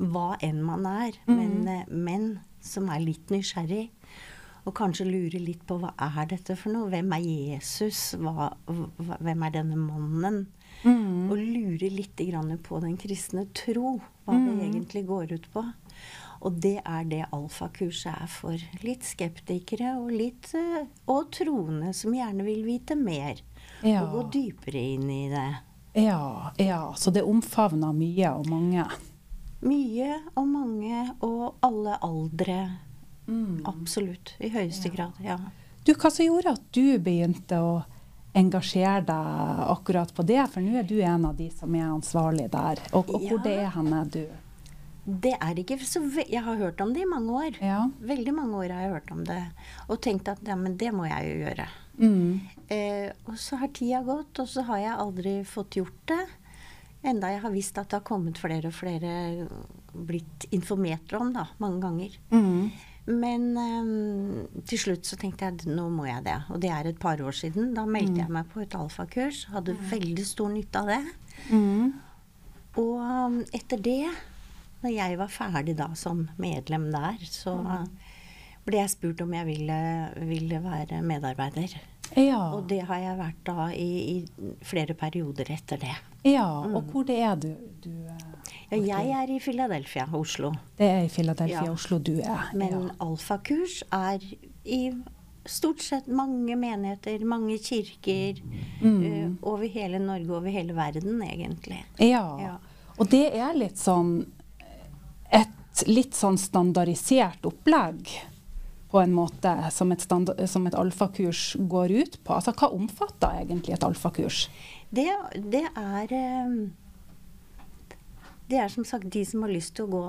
hva enn man er. Men, eh, men som er litt nysgjerrig. Og kanskje lure litt på hva er dette for noe? Hvem er Jesus? Hva, hvem er denne mannen? Mm. Og lure litt grann på den kristne tro. Hva det egentlig går ut på. Og det er det alfakurset er for litt skeptikere og litt eh, Og troende som gjerne vil vite mer. Ja. Og gå dypere inn i det. Ja, ja. Så det omfavner mye og mange. Mye og mange og alle aldre. Absolutt. I høyeste grad. Ja. Du, hva som gjorde at du begynte å engasjere deg akkurat på det? For nå er du en av de som er ansvarlig der. Og, og hvor Ja. det er henne du? Det er ikke så ve Jeg har hørt om det i mange år. Ja. Veldig mange år har jeg hørt om det. Og tenkt at ja, men det må jeg jo gjøre. Mm. Eh, og så har tida gått, og så har jeg aldri fått gjort det. Enda jeg har visst at det har kommet flere og flere blitt informert om, da, mange ganger. Mm. Men um, til slutt så tenkte jeg at nå må jeg det. Og det er et par år siden. Da meldte jeg meg på et alfakurs. Hadde veldig stor nytte av det. Mm. Og um, etter det, når jeg var ferdig da som medlem der, så ble jeg spurt om jeg ville, ville være medarbeider. Ja. Og det har jeg vært da i, i flere perioder etter det. ja. Og hvor det er du? du eh, Ja, jeg er i Philadelphia, Oslo. det er i Philadelphia, Ja. Oslo du er. Men alfakurs er i stort sett mange menigheter, mange kirker eh, over hele Norge, over hele verden egentlig. Ja. Ja. Og det er litt sånn et litt sånn standardisert opplegg på en måte som et, som et alfakurs går ut på. Altså hva omfatter egentlig et alfakurs? Det, det er eh, Det er som sagt de som har lyst til å gå,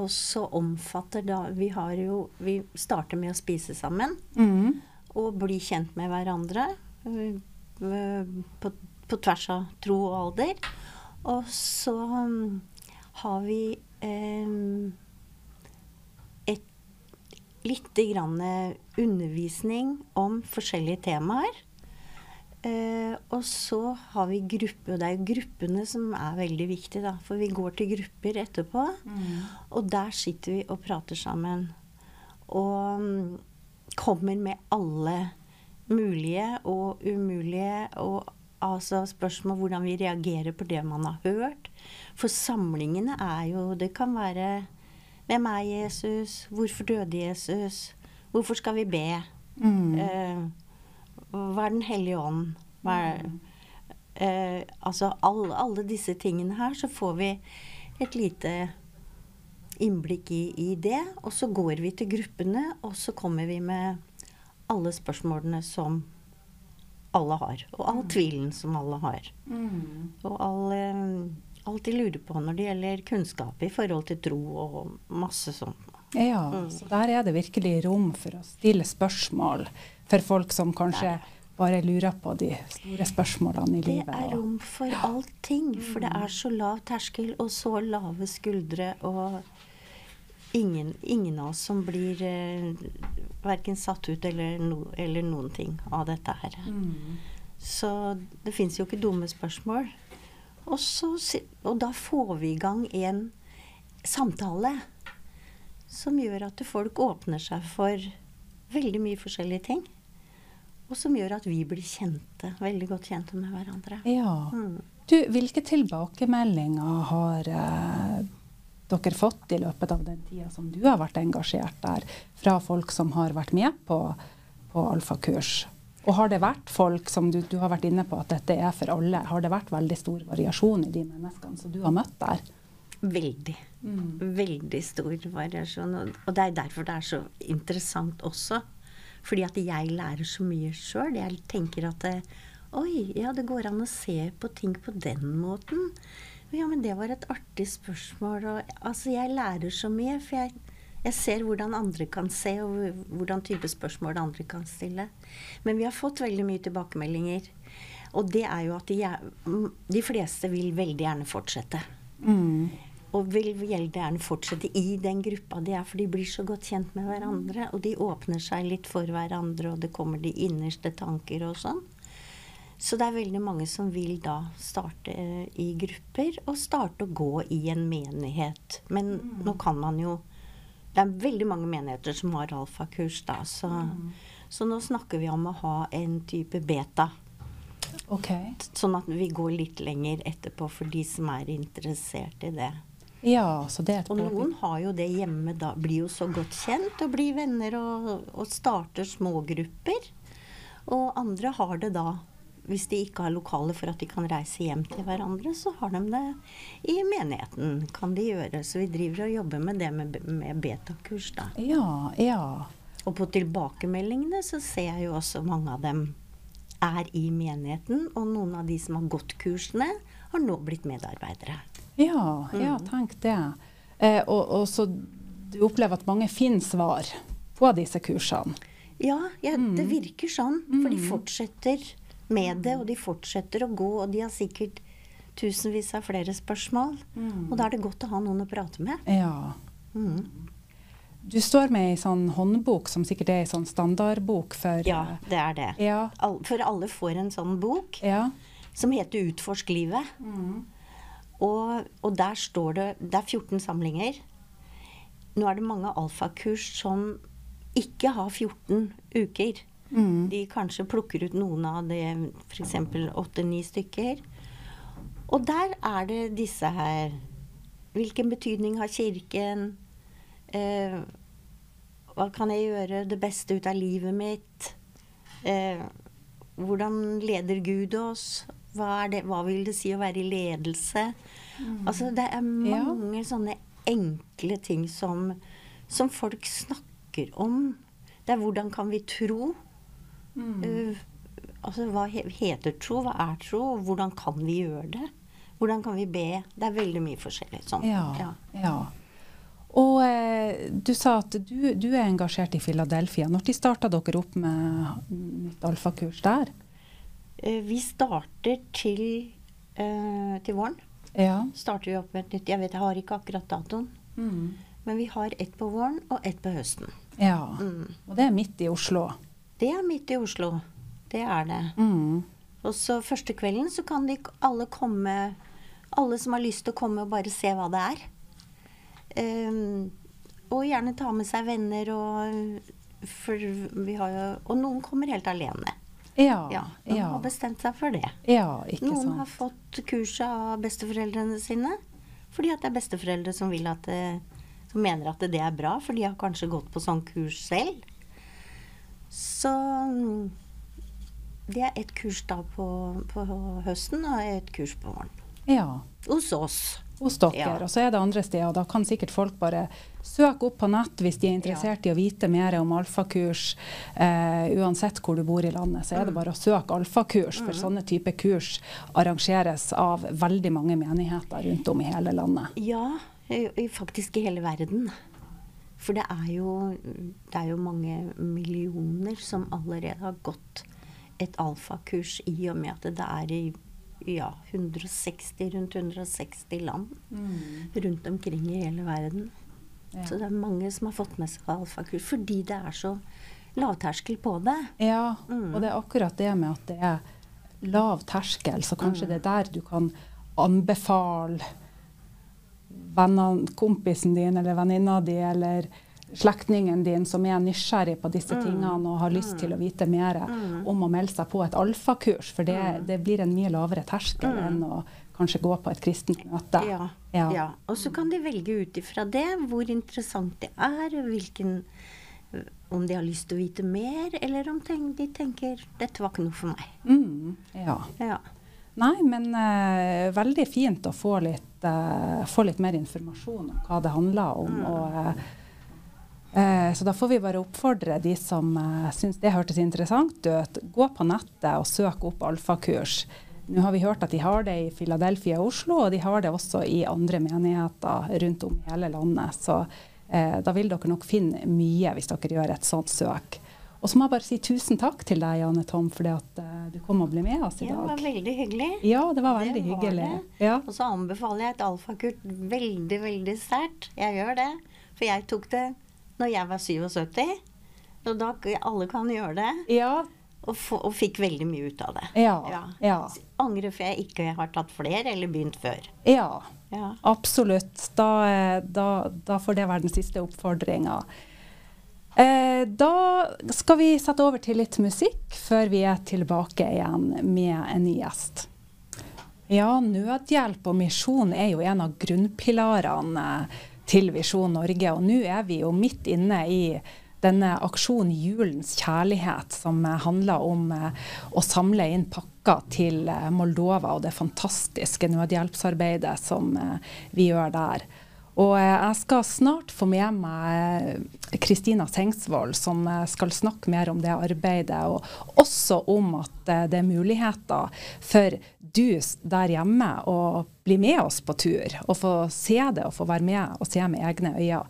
og så omfatter da Vi har jo Vi starter med å spise sammen Mm. og bli kjent med hverandre eh, eh, på, på tvers av tro og alder. Og så mm, har vi eh, lite grann undervisning om forskjellige temaer. Eh, og så har vi grupper, og det er jo gruppene som er veldig viktige, da. For vi går til grupper etterpå, og der sitter vi og prater sammen. Og mm, kommer med alle mulige og umulige og altså spørsmål hvordan vi reagerer på det man har hørt. For samlingene er jo Det kan være Hvem er Jesus? Hvorfor døde Jesus? Hvorfor skal vi be? Eh, hva er Den hellige ånd? Er, eh, altså alle, alle disse tingene her, så får vi et lite innblikk i, i det. Og så går vi til gruppene, og så kommer vi med alle spørsmålene som alle har. Og all tvilen som alle har. Og all, eh, alt de lurer på når det gjelder kunnskap i forhold til tro og masse sånt. Ja, så der er det virkelig rom for å stille spørsmål for folk som kanskje bare lurer på de store spørsmålene i Det livet. er rom for allting, for det er så lav terskel og så lave skuldre. Og ingen, ingen av oss som blir eh, verken satt ut eller, no, eller noen ting av dette her. Så det fins jo ikke dumme spørsmål. Og, så, og da får vi i gang en samtale som gjør at folk åpner seg for veldig mye forskjellige ting. Og som gjør at vi blir kjente, veldig godt kjente med hverandre. Ja. Mm. Du, hvilke tilbakemeldinger har eh, dere fått i løpet av den tida som du har vært engasjert der, fra folk som har vært med på, på alfakurs? Og har det vært folk som du, du har vært inne på at dette er for alle, har det vært veldig stor variasjon i de menneskene som du har møtt der? Veldig. Veldig stor variasjon. Og- det er derfor det er så interessant også. Fordi at jeg lærer så mye sjøl. Jeg tenker at Oi, ja, det går an å se på ting på den måten. Ja, men det var et artig spørsmål. Og, altså, jeg lærer så mye. For jeg, jeg ser hvordan andre kan se, og hvordan type spørsmål andre kan stille. Men vi har fått veldig mye tilbakemeldinger. Og det er jo at de, er- de fleste vil veldig gjerne fortsette. Og vil veldig gjerne fortsette i den gruppa de er, for de blir så godt kjent med hverandre. Og de åpner seg litt for hverandre, og det kommer de innerste tanker og sånn. Så det er veldig mange som vil da starte eh, i grupper, og starte å gå i en menighet. Men nå kan man jo Det er veldig mange menigheter som har alfakurs, da. Så, så nå snakker vi om å ha en type beta. Okay. Sånn at vi går litt lenger etterpå for de som er interessert i det. Ja, så det er et Og noen har jo det hjemme da, blir jo så godt kjent og blir venner og, og starter smågrupper. Og andre har det da, hvis de ikke har lokaler for at de kan reise hjem til hverandre, så har de det i menigheten, kan de gjøre. Så vi driver og jobber med det med, med betakurs, da. Ja, ja. Og på tilbakemeldingene så ser jeg jo også mange av dem er i menigheten, og noen av de som har gått kursene, har nå blitt medarbeidere. Ja, ja tenk det. Eh, og, og så du opplever at mange finner svar på disse kursene. Ja, ja det virker sånn. For de fortsetter med det, og de fortsetter å gå, og de har sikkert tusenvis av flere spørsmål. Og da er det godt å ha noen å prate med. Ja. Mm. Du står med ei sånn håndbok som sikkert er ei sånn standardbok for Ja, det er det. Ja. All, for alle får en sånn bok ja. som heter 'Utforsk livet'. Og, og der står det Det er 14 samlinger. Nå er det mange alfakurs som ikke har 14 uker. De kanskje plukker ut noen av det, f.eks. åtte-ni stykker. Og der er det disse her Hvilken betydning har Kirken? Eh, hva kan jeg gjøre det beste ut av livet mitt? Eh, hvordan leder Gud oss? Hva, det, hva vil det si å være i ledelse? Altså, det er Ja. mange sånne enkle ting som, som folk snakker om. Det er hvordan kan vi tro? Eh, altså, hva heter tro? Hva er tro? Hvordan kan vi gjøre det? Hvordan kan vi be? Det er veldig mye forskjellig sånn. Ja. ja. Og eh, du sa at du, du er engasjert i Philadelphia. Når de starta dere opp med nytt alfakurs der? Eh, Vi starter til, eh, til våren. Ja. Starter vi opp med et nytt Jeg vet jeg har ikke akkurat datoen. Men vi har ett på våren og ett på høsten. ja. Mm. Og det er midt i Oslo. Det er midt i Oslo. Det er det. Mm. Og så første kvelden så kan de alle komme Alle som har lyst til å komme og bare se hva det er. Um, og gjerne ta med seg venner og For vi har jo Og noen kommer helt alene. Ja. Ja, Noen ja. har bestemt seg for det. ja ikke Noen sant. har fått kurset av besteforeldrene sine fordi at det er besteforeldre som vil at det, som mener at det er bra, for de har kanskje gått på sånn kurs selv. Så mm, det er ett kurs da på, på høsten og et kurs på våren. Ja. Hos oss. Hos dere. Ja. Og så er det andre steder. og Da kan sikkert folk bare søke opp på nett hvis de er interessert i å vite mer om alfakurs. Eh, uansett hvor du bor i landet, så er Mm. det bare å søke alfakurs. For sånne type kurs arrangeres av veldig mange menigheter rundt om i hele landet. Ja, faktisk i hele verden. For det er, jo, det er jo mange millioner som allerede har gått et alfakurs i og med at det er i ja, 160, rundt 160 land rundt omkring i hele verden. Ja. Så det er mange som har fått med seg alfakurs fordi det er så lavterskel på det. Ja, Mm. og det er akkurat det med at det er lav terskel, så Mm. kanskje det er der du kan anbefale vennene, kompisen din eller venninna di eller slektningen din som er nysgjerrig på disse Mm. tingene og har lyst til å vite mer om å melde seg på et alfakurs, for det, Mm. det blir en mye lavere terskel enn å kanskje gå på et kristent møte. Ja, Ja. ja. Og så kan de velge ut ifra det hvor interessant det er, hvilken, om de har lyst til å vite mer, eller om de tenker 'dette var ikke noe for meg'. Mm, ja. Ja. Nei, men uh, veldig fint å få litt, eh, få litt mer informasjon om hva det handler om. Og, eh, eh, så da får vi bare oppfordre de som uh, syns det hørtes interessant ut, gå på nettet og søk opp alfakurs. Nå har vi hørt at de har det i Philadelphia og Oslo, og de har det også i andre menigheter rundt om i hele landet. Så eh, da vil dere nok finne mye hvis dere gjør et sånt søk. Og så må jeg bare si tusen takk til deg, Janne Tom, for at eh, du kom og ble med oss i dag. ja, det var veldig hyggelig. Ja, det var veldig Det var hyggelig. Ja. Og så anbefaler jeg et alfakurt veldig, veldig sterkt. Jeg gjør det. For jeg tok det når jeg var 77. Og da alle kan gjøre det. Ja, Og, og fikk veldig mye ut av det. ja, ja, Angrer for jeg ikke har tatt flere eller begynt før. ja, Ja. Absolutt. Da, eh, da, da får det være den siste oppfordringa. Eh, da skal vi sette over til litt musikk før vi er tilbake igjen med en ny gjest. Ja, nødhjelp og misjon er jo en av grunnpilarene til Visjon Norge. Og nå er vi jo midt inne i denne aksjonen Julens kjærlighet, som eh, handler om eh, å samle inn pakker til eh, Moldova og det fantastiske nødhjelpsarbeidet som vi gjør der. Og jeg skal snart få med meg Kristina Sengsvold, som skal snakke mer om det arbeidet, og også om at det er muligheter for du der hjemme å bli med oss på tur, og få se det og få være med og se med egne øyne.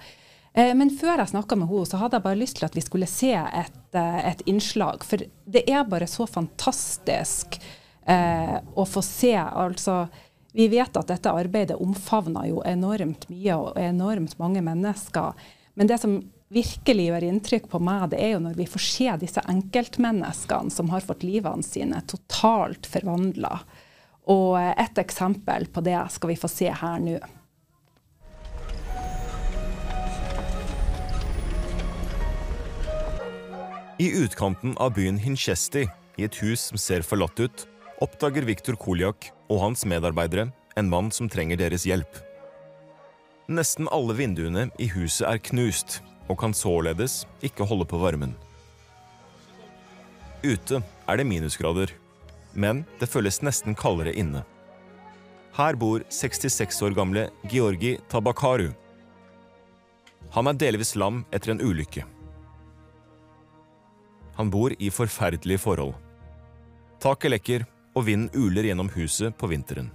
Eh, men før jeg snakka med henne, så hadde jeg bare lyst til at vi skulle se et, eh, et innslag. For det er bare så fantastisk eh, å få se. Altså, vi vet at dette arbeidet omfavner jo enormt mye og enormt mange mennesker. Men det som virkelig gjør inntrykk på meg, det er jo når vi får se disse enkeltmenneskene som har fått livene sine totalt forvandla. Og et eksempel på det skal vi få se her nå. I utkanten av byen Hinchesti, i et hus som ser forlatt ut, oppdager Viktor Koliak og hans medarbeidere en mann som trenger deres hjelp. Nesten alle vinduene i huset er knust og kan således ikke holde på varmen. Ute er det minusgrader, men det føles nesten kaldere inne. Her bor 66 år gamle Georgi Tabakaru. Han er delvis lam etter en ulykke. Han bor i forferdelige forhold. Taket lekker, og vinden uler gjennom huset på vinteren.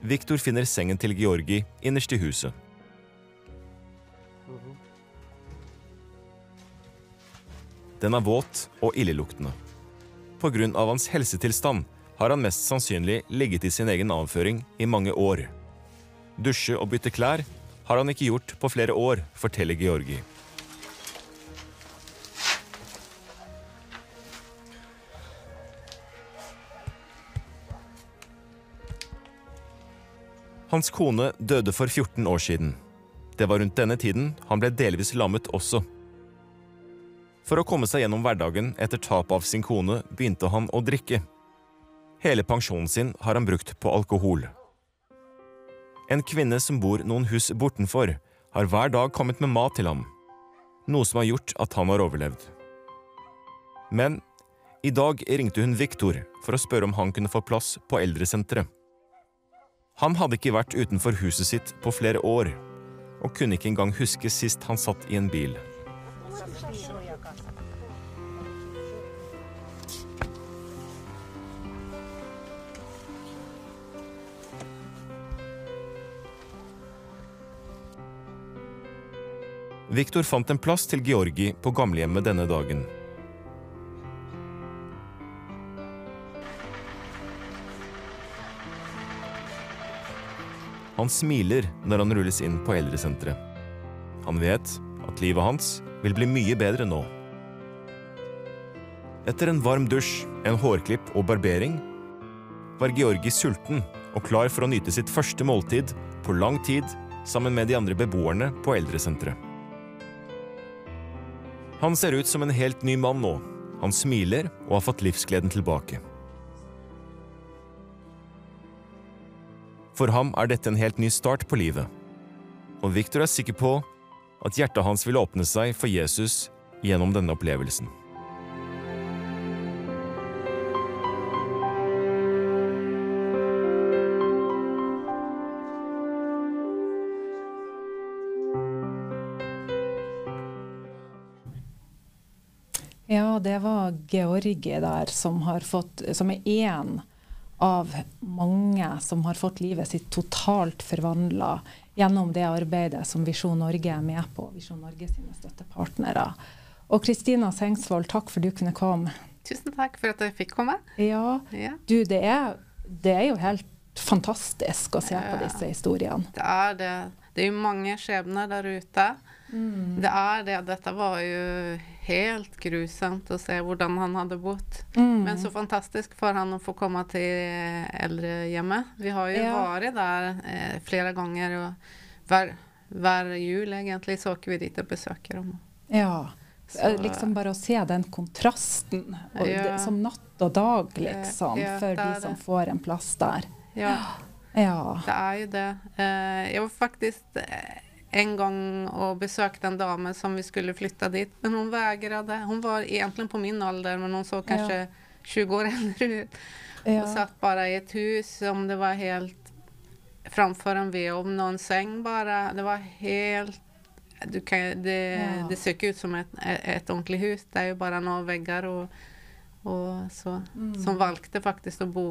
Viktor finner sengen til Georgi innerst i huset. Den er våt og illeluktende. Av hans helsetilstand har han mest sannsynlig ligget i sin egen avføring i mange år. Dusje og bytte klær har han ikke gjort på flere år, forteller Georgi. Hans kone døde for 14 år siden. Det var rundt denne tiden han ble delvis lammet også. For å komme seg gjennom hverdagen etter tap av sin kone begynte han å drikke. Hele pensjonen sin har han brukt på alkohol. En kvinne som bor noen hus bortenfor, har hver dag kommet med mat til ham, noe som har gjort at han har overlevd. Men i dag ringte hun Viktor for å spørre om han kunne få plass på eldresenteret. Han hadde ikke vært utenfor huset sitt på flere år, og kunne ikke engang huske sist han satt i en bil. Viktor fant en plass til Georgi på gamlehjemmet denne dagen. Han smiler når han rulles inn på eldresenteret. Han vet at livet hans vil bli mye bedre nå. Etter en varm dusj, en hårklipp og barbering var Georgi sulten og klar for å nyte sitt første måltid på lang tid sammen med de andre beboerne på eldresenteret. Han ser ut som en helt ny mann nå. Han smiler og har fått livsgleden tilbake. For ham er dette en helt ny start på livet. Og Victor er sikker på at hjertet hans vil åpne seg for Jesus gjennom denne opplevelsen. Ja, det var Georgie der som, fått, som er én av mange som har fått livet sitt totalt forvandla gjennom det arbeidet som Visjon Norge er med på, Visjon Norge sine støttepartnere. Og Kristina Sengsvold, takk for du kunne komme. Tusen takk for at jeg fikk komme. Ja, du, det er, det er jo helt fantastisk å se på disse historiene. Det er det. Det er jo mange skjebner der ute. Det er det. Dette var jo helt grusomt å se hvordan han hadde bodd. Mm. Men så fantastisk for han å få komme til eldrehjemmet. Vi har jo Ja. vært der eh, flere ganger, og hver, hver jul egentlig så åker vi dit og besøker dem. Ja. Så- Eh, Liksom bare å se den kontrasten, og Ja. det, som natt og dag, liksom, Ja, for de som får en plass der. Ja. Ja. Det er jo det. Eh, jeg var faktisk eh, en gang og besøkte en dame som vi skulle flytte dit, men hun vegret. Hun var egentlig på min alder, men hun så kanskje 20 år eldre ut. Ja. Og satt bare i et hus som det var helt framfor en vedovn og en seng bare. Det var helt du kan, det, Ja. det ser ut som et, et ordentlig hus. Det er jo bare noen vegger og, og så. Mm. Som valgte faktisk å bo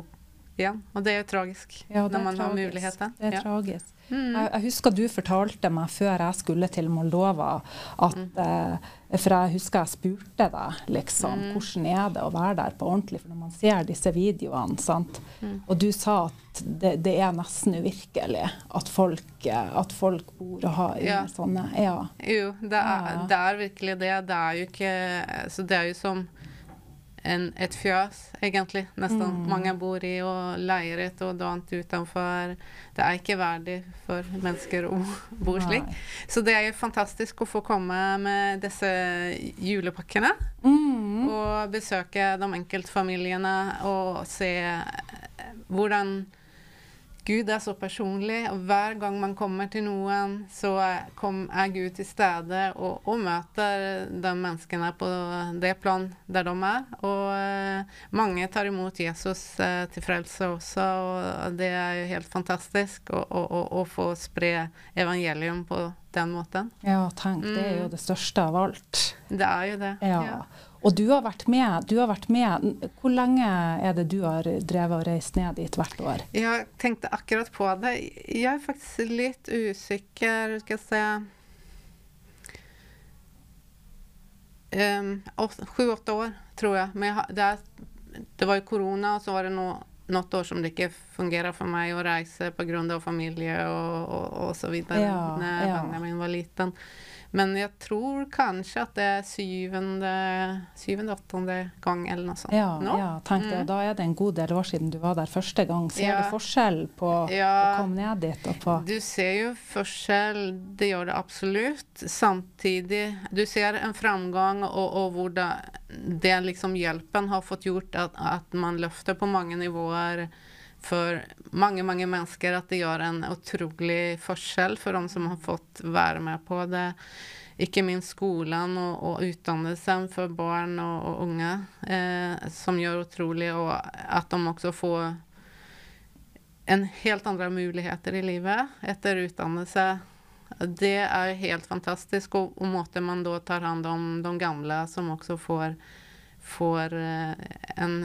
igjen. Og det er jo tragisk Ja, når man man har muligheten. Det er Ja. tragisk. Mm. Jeg, jeg husker du fortalte meg før jeg skulle til Moldova, at Mm. eh, For jeg husker jeg spurte deg liksom, Mm. hvordan er det å være der på ordentlig, for når man ser disse videoene, sant? Mm. og du sa at det, det er nesten uvirkelig at folk, eh, at folk bor og har Ja. sånne Ja. Jo, det er, det er virkelig det. Det er jo ikke Så det er jo som en, et fjøs, egentlig. Nesten. Mm. Mange bor i og leier et og annet utenfor. Det er ikke verdig for mennesker å bo slik. Så det er jo fantastisk å få komme med disse julepakkene. Mm. Og besøke de enkeltfamiliene og se hvordan Gud er så personlig, og hver gang man kommer til noen, så er, kom, er Gud til stede og, og møter de menneskene på det plan der de er. Og eh, mange tar imot Jesus eh, til frelse også, og det er jo helt fantastisk å, å, å, få spre evangelium på den måten. ja, tenk, det er jo Mm. det største av alt. Det er jo det. Ja. Og du har vært med. Du har vært med. Hvor lenge er det du har drevet og reist ned dit hvert år? Jeg tenkte akkurat på det. Jeg er faktisk litt usikker, skal jeg se um, Sju-åtte år, tror jeg. Men jeg, det, er, det var jo korona, og så var det no, noe år som det ikke fungerer for meg å reise pga. familie og, og, og så videre Ja, når ja. Benjamin var liten. Men jeg tror kanskje at det er syvende, syvende åttende gang eller noe sånt. Ja, nå. ja tenk det. Mm. Da er det en god del år siden du var der første gang. Ser Ja. du forskjell på å komme ned dit og på Du ser jo forskjell, det gjør det absolutt. Samtidig, du ser en framgang og, og hvordan det liksom hjelpen har fått gjort at, at man løfter på mange nivåer for mange, mange mennesker, at det gjør en utrolig forskjell for de som har fått være med på det. Ikke minst skolen og, og utdannelsen for barn og, og unge, eh, som gjør utrolig, og at de også får en helt andre muligheter i livet etter utdannelse. Det er helt fantastisk, og, og måten man da tar hånd om de gamle som også får, får eh, en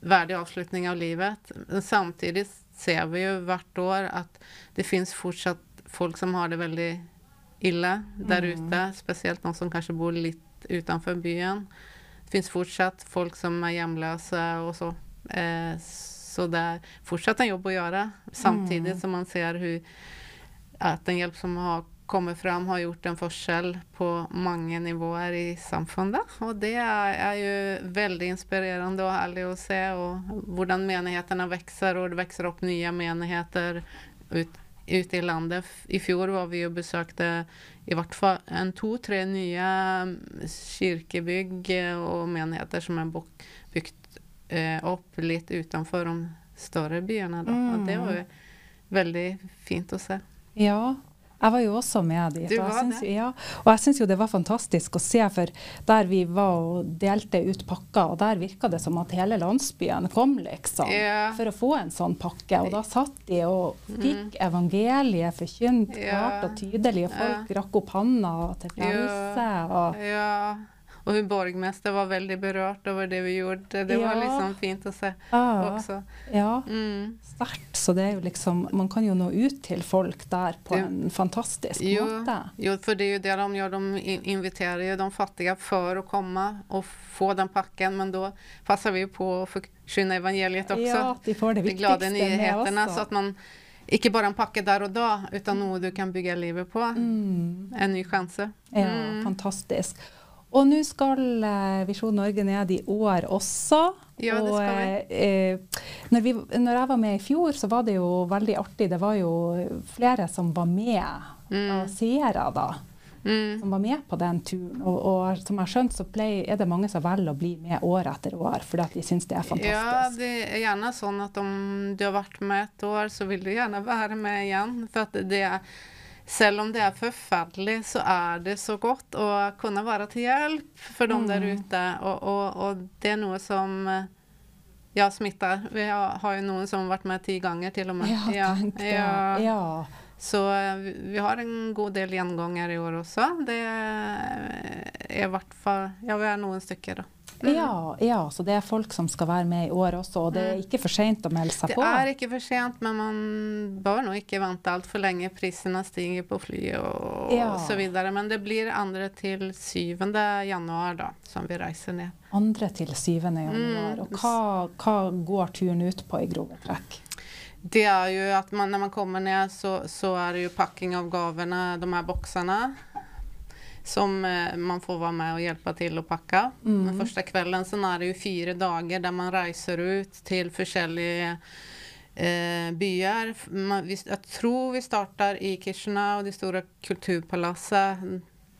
verdig avslutning av livet. Men samtidig ser vi jo hvert år at det finnes fortsatt folk som har det veldig ille der Mm. ute, spesielt noen som kanskje bor litt utenfor byen. Det finnes fortsatt folk som er hjemløse og så. Eh, så det er fortsatt en jobb å gjøre, samtidig Mm. som man ser hur, at den hjelp som har kommet fram, har gjort en forskjell på mange nivåer i samfunnet. Og det er, er jo veldig inspirerende og herlig å se, og hvordan menighetene vokser, og det vokser opp nye menigheter ut, ute i landet. I fjor var vi og besøkte i hvert fall en to-tre nye mm, kirkebygg og menigheter som er bygd eh, opp litt utenfor de større byene. Da. Og det var jo veldig fint å se. Ja. Jeg var jo også med dit. Du og jeg var syns Ja, og jeg syns jo det var fantastisk å se, for der vi var og delte ut pakker, og der virka det som at hele landsbyen kom, liksom, Ja. for å få en sånn pakke. Og da satt de og fikk evangeliet forkynt. Ja. klart og tydelig, og folk rakk opp handa til frelse. Og, Ja. Og hun borgmester var veldig berørt over det vi gjorde. Det var liksom fint å se Ja. også. ja, Mm. sterkt. Så det er jo liksom Man kan jo nå ut til folk der på Det- en fantastisk Jo, måte. jo, for det er jo det de gjør. De inviterer jo de fattige for å komme og få den pakken, men da passer vi på å forkynne evangeliet også. Ja, de får det de glade viktigste nyhetene, så at man ikke bare en pakke der og da, utan noe du kan bygge livet på. En ny sjanse. Ja, Mm. fantastisk. Og nå skal eh, Visjon Norge ned i år også. Ja, det og, skal vi. eh, når, vi, når jeg var med i fjor, så var det jo veldig artig. Det var jo flere som var med av seere, da. Mm. Som var med på den turen. Og, og som jeg har skjønt, så play, er det mange som velger å bli med år etter år, fordi at de syns det er fantastisk. Ja, det er gjerne sånn at om du har vært med et år, så vil du gjerne være med igjen. For at det er, selv om det er forferdelig, så er det så godt å kunne være til hjelp for dem der ute. Og, og, og det er noe som eh, ja, smitter. Vi har, jo noen som har vært med ti ganger til og med. Ja, ja. Ja. Så eh, vi, har en god del gjengånger i år også. Det er i hvert fall Ja, vi er noen stykker, da. Ja, ja, så det er folk som skal være med i år også, og det er ikke for seint å melde seg Det på. er ikke for sent, men man bør nå ikke vente altfor lenge. Prisene stiger på flyet og, Ja. så videre. Men det blir 2. til 7. januar da, som vi reiser ned. 2. til 7. januar. Mm. Og hva, hva går turen ut på i grove trekk? Det er jo at man, når man kommer ned, så, så er det jo pakking av gavene, de her boksene. Som eh, man får være med og hjelpe til å pakke. Den første kvelden så er det jo fire dager der man reiser ut til forskjellige eh, byer. Man, vi, tror vi starter i Kishinev, det store kulturpalasset.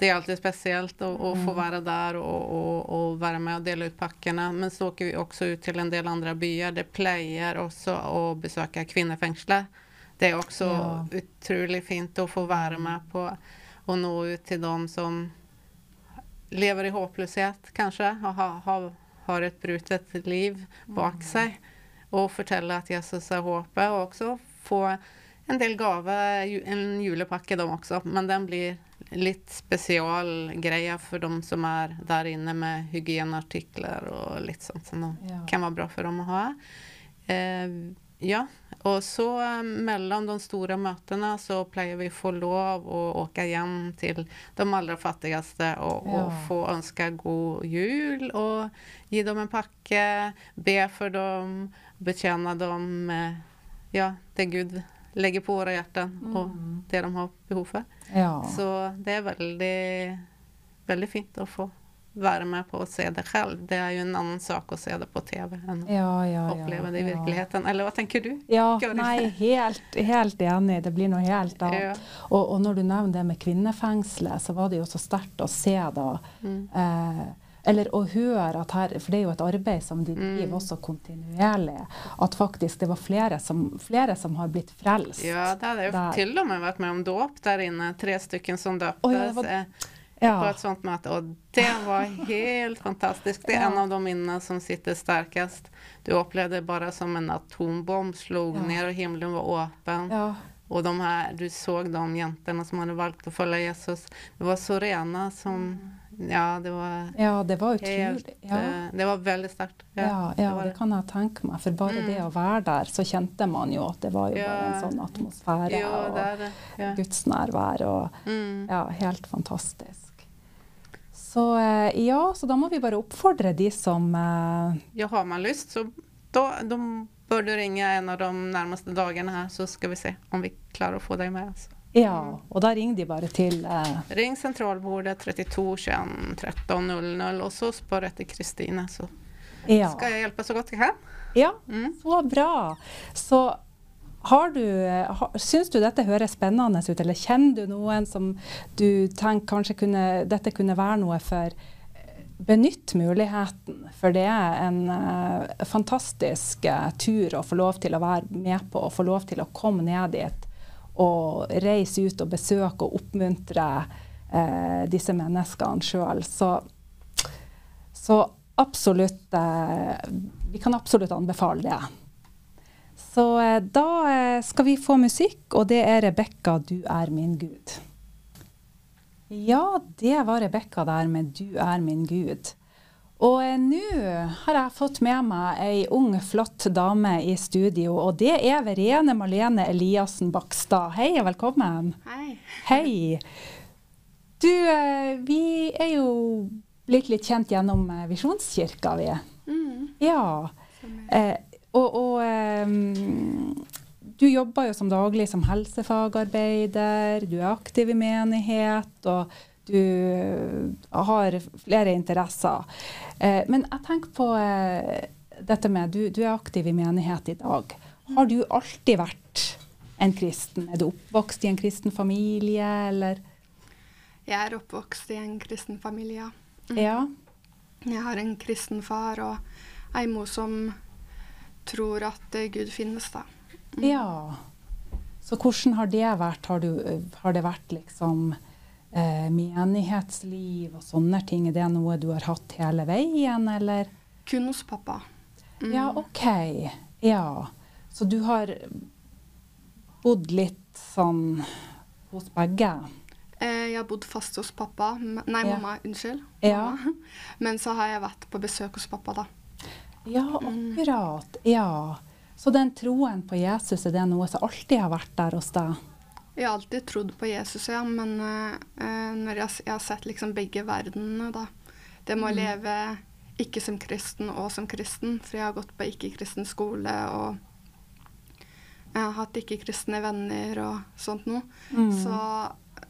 Det er alltid spesielt å, å få være der og, og, og være med og dele ut pakkene. Men så åker vi også ut til en del andre byer. Det pleier også å besøke kvinnefengselet. Det er også Ja. utrolig fint å få være med på å nå ut til dem som lever i håpløshet, kanskje, og har, har, har et brutet liv bak seg. Og fortelle at Jesus er håpet, og også få en del gave, en julepakke de også. Men den blir litt spesialgreie for de som er der inne med hygieneartikler og litt sånt som så Ja. kan være bra for dem å ha. Eh, ja, og så eh, mellom de store møtene så pleier vi å få lov å åke hjem til de aller fattigste og, og få ønske god jul og gi dem en pakke, be for dem, betjene dem med ja, det Gud legger på våre hjerter og det de har behov for. Ja. Så det er veldig, veldig fint å få være med på å se det selv. Det er jo en annen sak å se det på TV enn å Ja, ja, oppleve det i virkeligheten. Eller hva tenker du? Ja, nei, helt, helt enig. Det blir noe helt annet. Og, og når du nevner det med kvinnefengselet, så var det jo så sterkt å se da Mm. eh, Eller å høre at her For det er jo et arbeid som de Mm. driver også kontinuerlig. At faktisk det var flere som, flere som har blitt frelst. Ja, det hadde jo Der. til og med vært med om dåp der inne. Tre stykker som døptes Oh, ja, Ja. på et sånt møte. Og det var helt fantastisk. Det er en av de minnene som sitter sterkest. Du opplevde bare som en atombomb slog Ja. ned og himmelen var åpen. Ja. Og de her, du så de jentene som hadde valgt å følge Jesus. Det var så rene som Ja, det var ja, det var utrolig. Ja. eh, Det var veldig sterkt. Ja, det det kan jeg tenke meg. For bare det å være der, så kjente man jo at det var jo bare en sånn atmosfære og det det. Ja. Guds nærvær og Mm. Ja, helt fantastisk. Så eh, ja, så da må vi bare oppfordre de som eh, Ja, har man lyst så da, da bør du ringe en av de nærmeste dagene her, så skal vi se om vi klarer å få deg med. Altså. Ja, og da ringer de bare til eh, Ring sentralbordet 32 21 13 00, og så spør etter Kristine, så Ja. skal jeg hjelpe så godt jeg kan. ja, Mm. så bra. Så har du har, Syns du dette høres spennende ut, eller kjenner du noen som du tenker kanskje kunne, dette kunne være noe for? Benytt muligheten, for det er en uh, fantastisk uh, tur å få lov til å være med på, og få lov til å komme ned dit og reise ut og besøke og oppmuntre uh, disse menneskene sjøl. Så, så absolutt eh, Vi kan absolutt anbefale det. Så eh, da eh, skal vi få musikk, og det er 'Rebekka, du er min Gud'. Ja, det var Rebekka der med 'Du er min Gud'. Og eh, nå har jeg fått med meg ei ung, flott dame i studio, og det er Verene Malene Eliassen Bakstad. Hei og velkommen. Hei. Hei. Du, vi er jo blitt litt kjent gjennom Visjonskirka, vi. Mm. Ja. Eh, og og um, du jobber jo som daglig som helsefagarbeider, du er aktiv i menighet, og du har flere interesser. Eh, men jeg tenker på eh, dette med du, du er aktiv i menighet i dag. Har du alltid vært en kristen? Er du oppvokst i en kristen familie, eller? Jeg er oppvokst i en kristen familie. Mm. Ja. Jeg har en kristen far og ei mor som tror at eh, Gud finnes, da. Mm. Ja. Så hvordan har det vært? Har, du, har det vært liksom eh, menighetsliv og sånne ting? Er det noe du har hatt hele veien, eller? Kun hos pappa. Mm. Ja, OK. Ja. Så du har bodd litt sånn hos begge? Eh, jeg har bodd fast hos pappa. Nei, Ja. mamma. Unnskyld. Ja. Mamma. Men så har jeg vært på besøk hos pappa, da. Ja, akkurat. Ja. Så den troen på Jesus, er det noe som alltid har vært der hos deg? Jeg har alltid trodd på Jesus, ja, men eh, når jeg, jeg har sett liksom begge verdenene, da. Det med å Mm. leve ikke som kristen og som kristen, for jeg har gått på ikke-kristen skole og jeg har hatt ikke-kristne venner og sånt noe. Mm. Så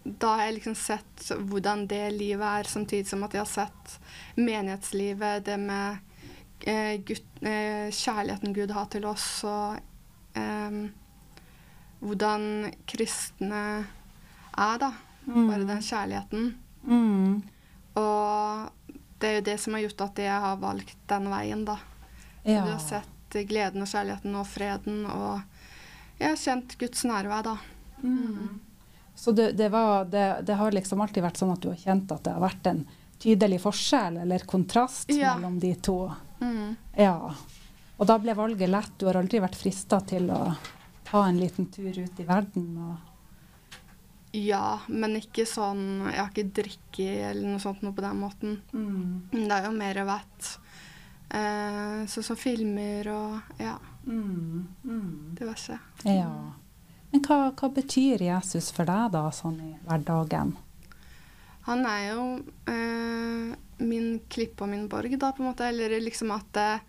da har jeg liksom sett hvordan det livet er, samtidig som at jeg har sett menighetslivet, det med Gud, eh, kjærligheten Gud har til oss, og eh, hvordan kristne er, da. Bare den kjærligheten. Mm. Og det er jo det som har gjort at jeg har valgt den veien, da. Ja. Du har sett gleden og kjærligheten og freden, og jeg har kjent Guds nærvær, da. Mm. Så det, det, var, det, det har liksom alltid vært sånn at du har kjent at det har vært en tydelig forskjell eller kontrast Ja. mellom de to? Mm. Ja. Og da ble valget lett. Du har aldri vært frista til å ta en liten tur ut i verden? Ja, men ikke sånn Jeg har ikke drikket eller noe sånt noe på den måten. Mm. Det er jo mer vett. eh, sånn som filmer og ja, Mm. Mm. diverse. Ja. Men hva, hva betyr Jesus for deg da, sånn i hverdagen? Han er jo eh, min klippe og min borg, da, på en måte. Eller liksom at eh,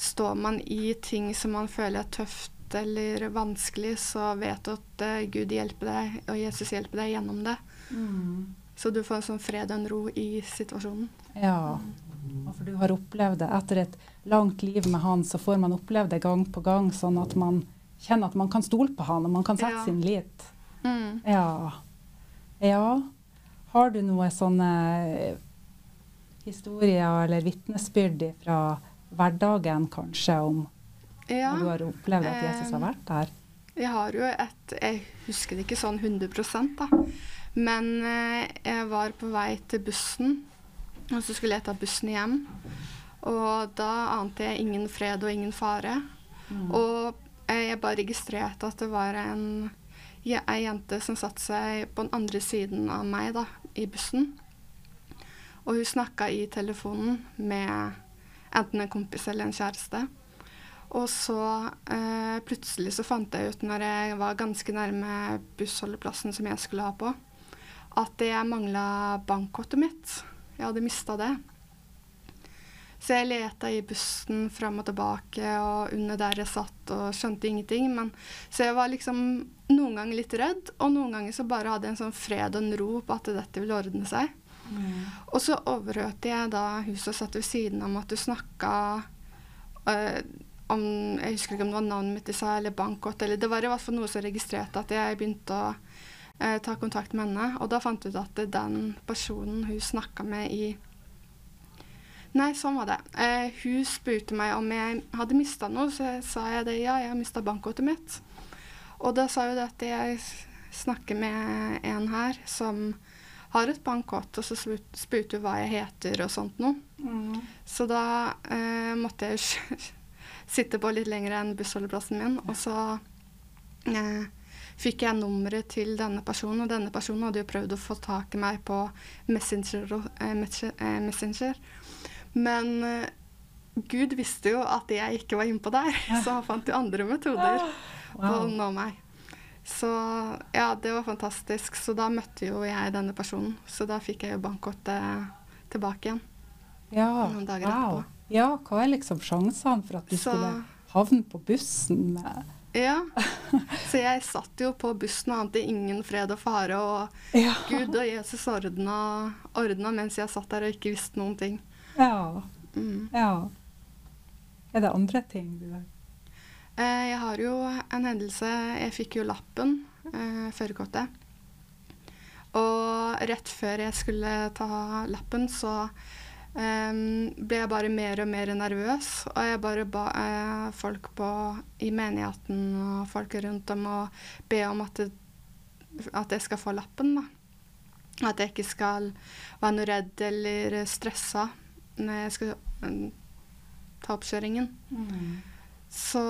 står man i ting som man føler er tøft eller vanskelig, så vet du at eh, Gud hjelper deg, og Jesus hjelper deg gjennom det. Så du får en sånn fred og en ro i situasjonen. Ja. For du har opplevd det. Etter et langt liv med han, så får man oppleve det gang på gang, sånn at man kjenner at man kan stole på han, og man kan sette Ja. sin lit. Mm. Ja. Ja. Har du noen sånne eh, historier eller vitnesbyrd fra hverdagen kanskje om Ja. du har opplevd at Jesus har eh, vært der? Jeg har jo et Jeg husker det ikke sånn 100% da. Men eh, jeg var på vei til bussen, og så skulle jeg ta bussen hjem. Og da ante jeg ingen fred og ingen fare. Og eh, jeg bare registrerte at det var en ei jente som satte seg på den andre siden av meg da, i bussen. Og hun snakka i telefonen med enten en kompis eller en kjæreste. Og så eh, plutselig så fant jeg ut når jeg var ganske nærme bussholdeplassen som jeg skulle ha på, at jeg mangla bankkortet mitt. Jeg hadde mista det. Så jeg leta i bussen fram og tilbake og under der jeg satt og skjønte ingenting. Men, så jeg var liksom noen ganger litt redd, og noen ganger så bare hadde jeg en sånn fred og en ro på at dette ville ordne seg. Og så overhørte jeg da hun som satt ved siden om at du snakka øh, om Jeg husker ikke om det var navnet mitt de sa, eller bankkort, eller det var i hvert fall noe som registrerte at jeg begynte å øh, ta kontakt med henne. Og da fant jeg ut at den personen hun snakka med i Nei, sånn var det. Eh, hun spurte meg om jeg hadde mista noe, så jeg sa jeg det. Ja, jeg har mista bankkortet mitt. Og da sa hun at jeg snakker med en her som har et bankkort, og så spurte hun hva jeg heter og sånt noe. Så da eh, måtte jeg sitte på litt lenger enn bussholdeplassen min, og så eh, fikk jeg nummeret til denne personen, og denne personen hadde jo prøvd å få tak i meg på Messenger. eh, Messenger, eh, messenger. Men eh, Gud visste jo at jeg ikke var innpå der, så han fant jo andre metoder på å nå meg. Så ja, det var fantastisk. Så da møtte jo jeg denne personen. Så da fikk jeg jo bankkortet tilbake igjen. Ja, Noen dager wow. etterpå. Ja, hva er liksom sjansene for at du Så- skulle havne på bussen Ja. Så jeg satt jo på bussen og ante ingen fred og fare, og Ja. Gud og Jesus ordna, ordna mens jeg satt der og ikke visste noen ting. Ja. Mm. ja. Er det andre ting du har Eh, jeg har jo en hendelse Jeg fikk jo lappen, eh, førerkortet. Og rett før jeg skulle ta lappen, så eh, ble jeg bare mer og mer nervøs. Og jeg bare ba eh, folk på, i menigheten og folk rundt om å be om at, det, at jeg skal få lappen. da. At jeg ikke skal være noe redd eller stressa når jeg skal eh, ta oppkjøringen. Så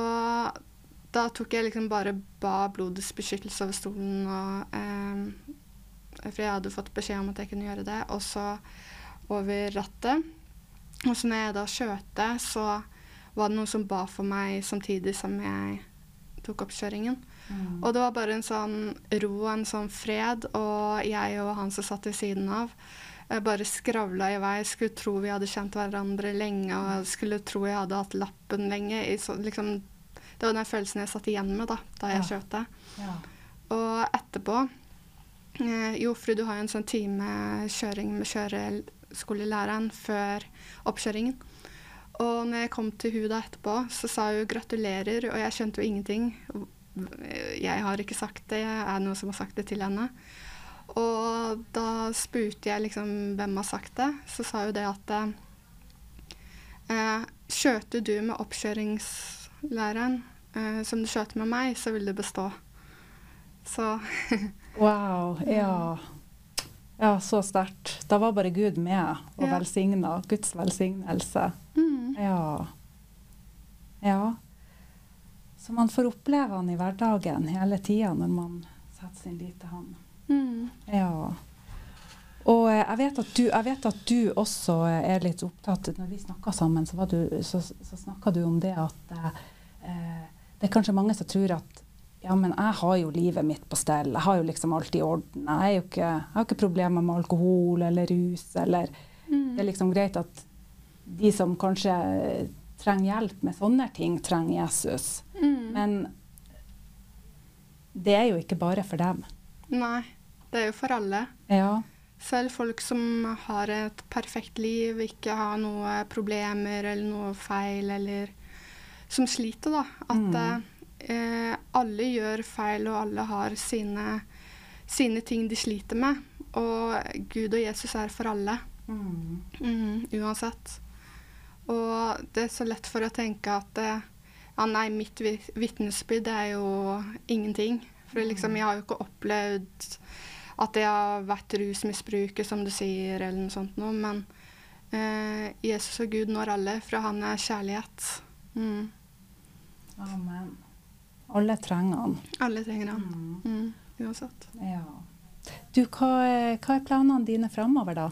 da tok jeg liksom bare ba blodets beskyttelse over stolen, og, eh, for jeg hadde fått beskjed om at jeg kunne gjøre det, og så over rattet. Og så når jeg da kjørte, så var det noen som ba for meg samtidig som jeg tok oppkjøringen. Og det var bare en sånn ro og en sånn fred, og jeg og han som satt ved siden av, eh, bare skravla i vei. Skulle tro vi hadde kjent hverandre lenge, og skulle tro jeg hadde hatt lappen lenge. I så, liksom, det var den følelsen jeg satt igjen med da, da jeg Ja. kjørte. Ja. Og etterpå eh, Jo, fru, du har jo en sånn time kjøring med kjøreskolelæreren før oppkjøringen. Og når jeg kom til hun da etterpå, så sa hun gratulerer, og jeg skjønte jo ingenting. Jeg har ikke sagt det, jeg er noen som har sagt det til henne. Og da spurte jeg liksom hvem har sagt det. Så sa hun det at eh, Kjørte du med oppkjøringslæreren eh, som du kjørte med meg, så vil du bestå. Så Wow. Ja. Ja, så sterkt. Da var bare Gud med og Ja. velsigna. Guds velsignelse. mm, Ja. Ja. Så man får oppleve han i hverdagen hele tida når man setter sin lit til han. mm, Ja. Og eh, jeg vet, du, jeg vet at du også er litt opptatt Når vi snakka sammen, så, du, så, så snakka du om det at eh, det er kanskje mange som tror at ja, men jeg har jo livet mitt på stell. Jeg har jo liksom alt i orden. Jeg, ikke, jeg har ikke problemer med alkohol eller rus. Eller, mm. Det er liksom greit at de som kanskje trenger hjelp med sånne ting, trenger Jesus. Mm. Men det er jo ikke bare for dem. Nei, det er jo for alle. Ja. Selv folk som har et perfekt liv, ikke har noe problemer eller noe feil, eller som sliter, da. At eh, alle gjør feil, og alle har sine, sine ting de sliter med. Og Gud og Jesus er for alle, Mhm, uansett. Og det er så lett for å tenke at eh, ja, nei, mitt vi- vitnesbyrd er jo ingenting. For liksom, jeg har jo ikke opplevd at jeg har vært rusmisbruker, som du sier, eller noe sånt noe. Men eh, Jesus og Gud når alle, for han er kjærlighet. Mm. Amen. Alle trenger han. Alle trenger han. Mm. Uansett. Ja. Du, hva er, hva er planene dine framover, da?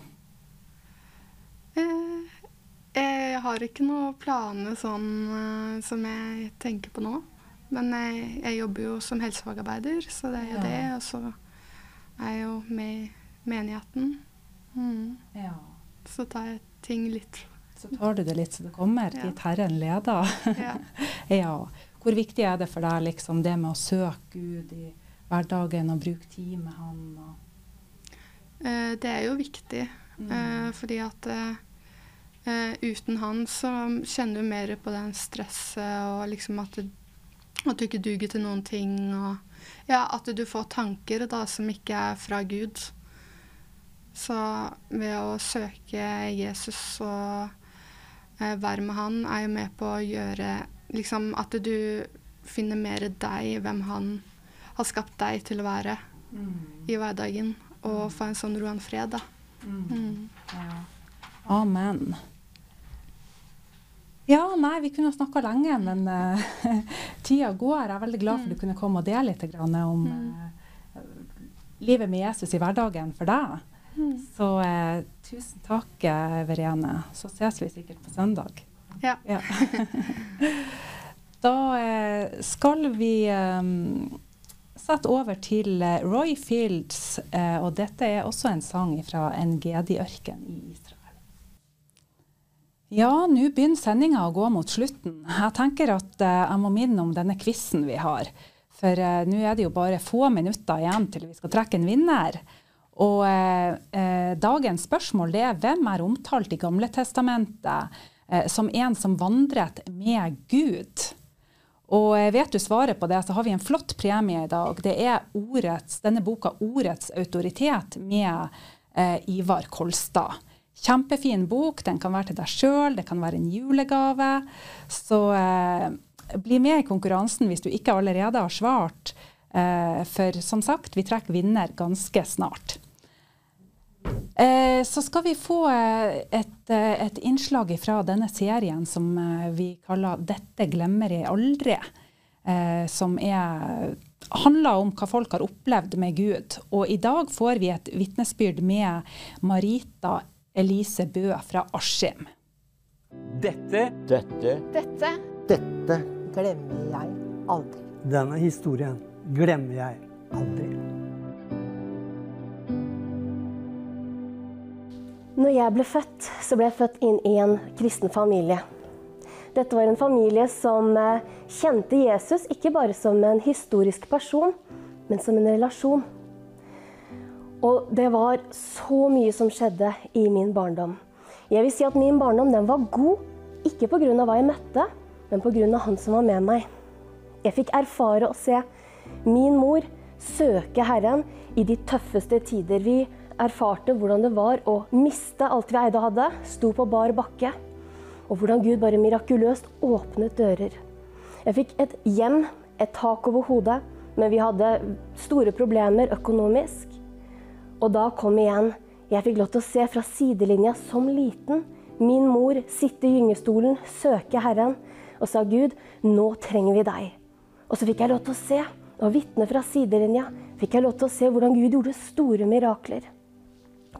Eh, jeg har ikke noen planer sånn eh, som jeg tenker på nå. Men jeg, jeg jobber jo som helsefagarbeider, så det er jo Ja. det. Og så er jeg jo med i menigheten. Mm. Ja. Så tar jeg ting litt Så tar du det litt så det kommer, Ja. dit Herren leder. Ja. ja. Hvor viktig er det for deg liksom, det med å søke Gud i hverdagen og bruke tid med Han? Og, Eh, det er jo viktig, mm. fordi at eh, eh, uten han så kjenner du mer på den stresset og liksom at du, at du ikke duger til noen ting. Og ja, at du får tanker da som ikke er fra Gud. Så ved å søke Jesus og eh, være med han, er jo med på å gjøre liksom at du finner mer deg, hvem han har skapt deg til å være i hverdagen. Og få en sånn ro og en fred, da. Mm. ja. Amen. Ja, nei, vi kunne snakka lenge, men uh, tida går. Jeg er veldig glad for du kunne komme og dele litt grann om uh, livet med Jesus i hverdagen for deg. Så uh, tusen takk, eh, Verene. Så ses vi sikkert på søndag. Ja. da eh, skal vi um, sette over til eh, Roy Fields, eh, og dette er også en sang fra En Gedi-ørken i Israel. Ja, nå begynner sendinga å gå mot slutten. Jeg tenker at uh, jeg må minne om denne quizen vi har. For eh, nå er det jo bare få minutter igjen til vi skal trekke en vinner. Og eh, dagens spørsmål er hvem er omtalt i Gamletestamentet som en som vandret med Gud? Og vet du svaret på det, så har vi en flott premie i dag. Det er ordets, denne boka 'Ordets autoritet' med Ivar Kolstad. Kjempefin bok. Den kan være til deg sjøl, det kan være en julegave. Så eh, bli med i konkurransen hvis du ikke allerede har svart. Eh, for som sagt, vi trekker vinner ganske snart. Eh, så skal vi få eh, et, eh, et, innslag fra denne serien som eh, vi kaller 'Dette glemmer jeg aldri'. som er, handler om hva folk har opplevd med Gud. Og i dag får vi et vitnesbyrd med Marita Elise Bø fra Askim. Dette Dette Dette Dette glemmer jeg aldri. Denne historien glemmer jeg aldri. Når jeg ble født, så ble jeg født inn i en kristen familie. Dette var en familie som eh, kjente Jesus ikke bare som en historisk person, men som en relasjon. Og det var så mye som skjedde i min barndom. Jeg vil si at min barndom den var god, ikke pga. hva jeg møtte, men pga. han som var med meg. Jeg fikk erfare og se min mor søke Herren i de tøffeste tider. Vi erfarte hvordan det var å miste alt vi eide og hadde, sto på bar bakke, og hvordan Gud bare mirakuløst åpnet dører. Jeg fikk et hjem, et tak over hodet, men vi hadde store problemer økonomisk. Og da kom igjen. Jeg fikk lov til å se fra sidelinja som liten min mor sitte i gyngestolen, søke Herren og sa Gud, nå trenger vi deg. Og så fikk jeg lov til å se, og vitne fra sidelinja, fikk jeg lov til å se hvordan Gud gjorde store mirakler.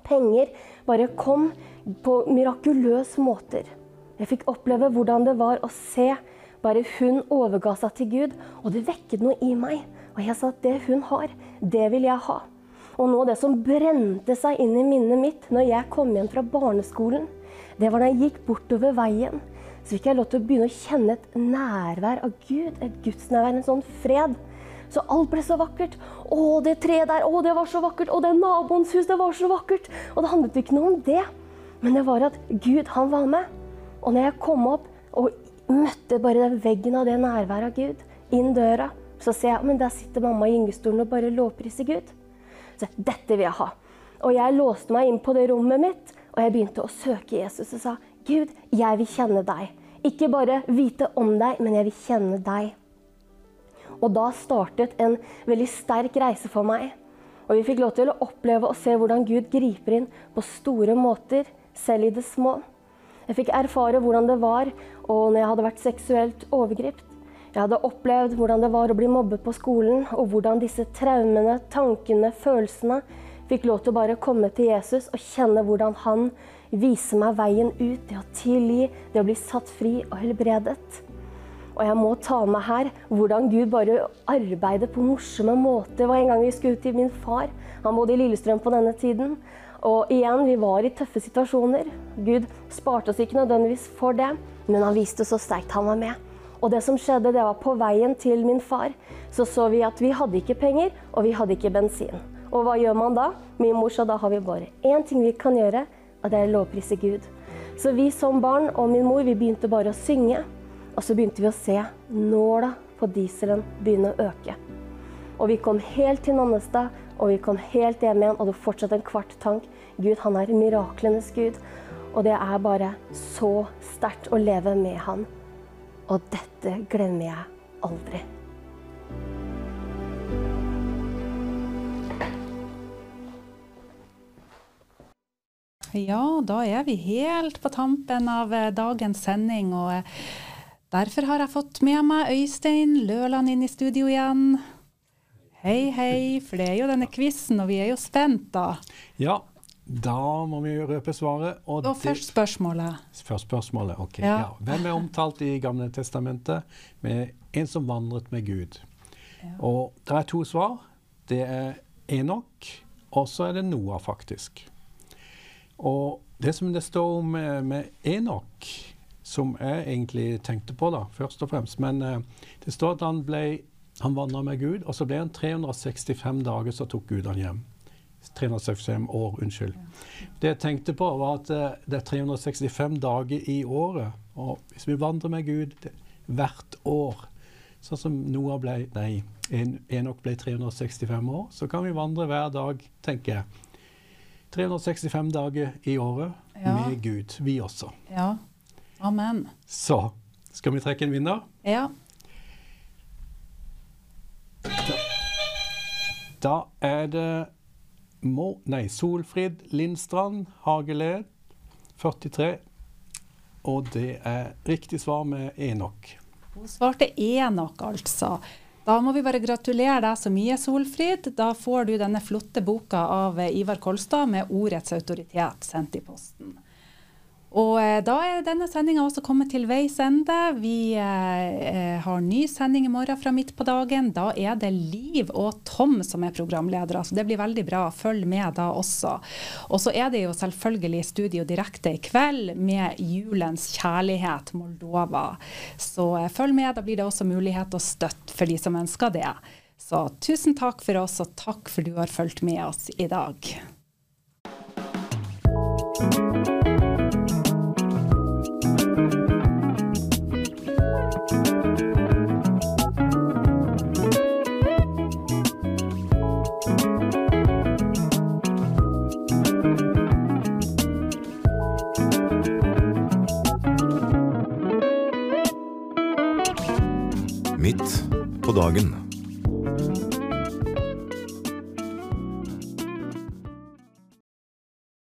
Penger bare kom på mirakuløse måter. Jeg fikk oppleve hvordan det var å se bare hun overga seg til Gud, og det vekket noe i meg. Og jeg sa at det hun har, det vil jeg ha. Og nå det som brente seg inn i minnet mitt når jeg kom hjem fra barneskolen, det var da jeg gikk bortover veien. Så fikk jeg lov til å begynne å kjenne et nærvær av Gud, et gudsnærvær, en sånn fred. Så alt ble så vakkert. Å, det treet der, å, det var så vakkert. Å, det naboens hus, det var så vakkert. Og det handlet ikke noe om det, men det var at Gud, han var med. Og når jeg kom opp og møtte bare den veggen av det nærværet av Gud, inn døra, så ser jeg men der sitter mamma i gyngestolen og bare lovpriser Gud. Dette vil jeg ha. Og jeg låste meg inn på det rommet mitt, og jeg begynte å søke Jesus og sa, Gud, jeg vil kjenne deg. Ikke bare vite om deg, men jeg vil kjenne deg. Og da startet en veldig sterk reise for meg. Og vi fikk lov til å oppleve og se hvordan Gud griper inn på store måter, selv i det små. Jeg fikk erfare hvordan det var og når jeg hadde vært seksuelt overgript. Jeg hadde opplevd hvordan det var å bli mobbet på skolen, og hvordan disse traumene, tankene, følelsene fikk lov til å bare komme til Jesus og kjenne hvordan han viser meg veien ut, det å tilgi, det å bli satt fri og helbredet. Og jeg må ta med her hvordan Gud bare arbeider på morsomme måter. Det var en gang vi skulle ut til min far. Han bodde i Lillestrøm på denne tiden. Og igjen, vi var i tøffe situasjoner. Gud sparte oss ikke nødvendigvis for det, men han viste så sterkt han var med. Og det som skjedde, det var på veien til min far, så så vi at vi hadde ikke penger, og vi hadde ikke bensin. Og hva gjør man da? Min mor sa da har vi bare én ting vi kan gjøre, og det er å lovprise Gud. Så vi som barn og min mor, vi begynte bare å synge. Og så begynte vi å se nåla på dieselen begynne å øke. Og vi kom helt til Nannestad, og vi kom helt hjem igjen, og det fortsatt en kvart tank. Gud, han er miraklenes Gud. Og det er bare så sterkt å leve med han. Og dette glemmer jeg aldri. Ja, da er vi helt på tampen av eh, dagens sending. og eh, Derfor har jeg fått med meg Øystein Løland inn i studio igjen. Hei, hei, for det er jo denne quizen, og vi er jo spent, da. Ja, da må vi røpe svaret. Og, og først spørsmålet. Først spørsmålet, ok. Ja. Ja. Hvem er omtalt i Gamle Testamentet med en som vandret med Gud? Ja. Og det er to svar. Det er Enok, og så er det Noah, faktisk. Og det som det står om med, med Enok, som jeg egentlig tenkte på, da, først og fremst Men eh, det står at han ble han vandra med Gud, og så ble han 365 dager, så tok Gud han hjem. 365 år, unnskyld. Det jeg tenkte på, var at eh, det er 365 dager i året. Og hvis vi vandrer med Gud det, hvert år, sånn som Noah ble Nei, en, Enok ble 365 år, så kan vi vandre hver dag, tenker jeg. 365 dager i året Ja. med Gud, vi også. Ja. Amen. Så skal vi trekke en vinner? Ja. Da er det Mo, nei, Solfrid Lindstrand Hageled, 43. Og det er riktig svar med Enok. Hun svarte Enok, altså. Da må vi bare gratulere deg så mye, Solfrid. Da får du denne flotte boka av Ivar Kolstad med 'Ordets autoritet' sendt i posten. Og eh, da er denne sendinga også kommet til veis ende. Vi eh, eh, har ny sending i morgen fra midt på dagen. Da er det Liv og Tom som er programledere, så det blir veldig bra. Følg med da også. Og så er det jo selvfølgelig Studio Direkte i kveld med julens kjærlighet, Moldova. Så eh, følg med, da blir det også mulighet og støtt for de som ønsker det. Så tusen takk for oss, og takk for du har fulgt med oss i dag. På dagen.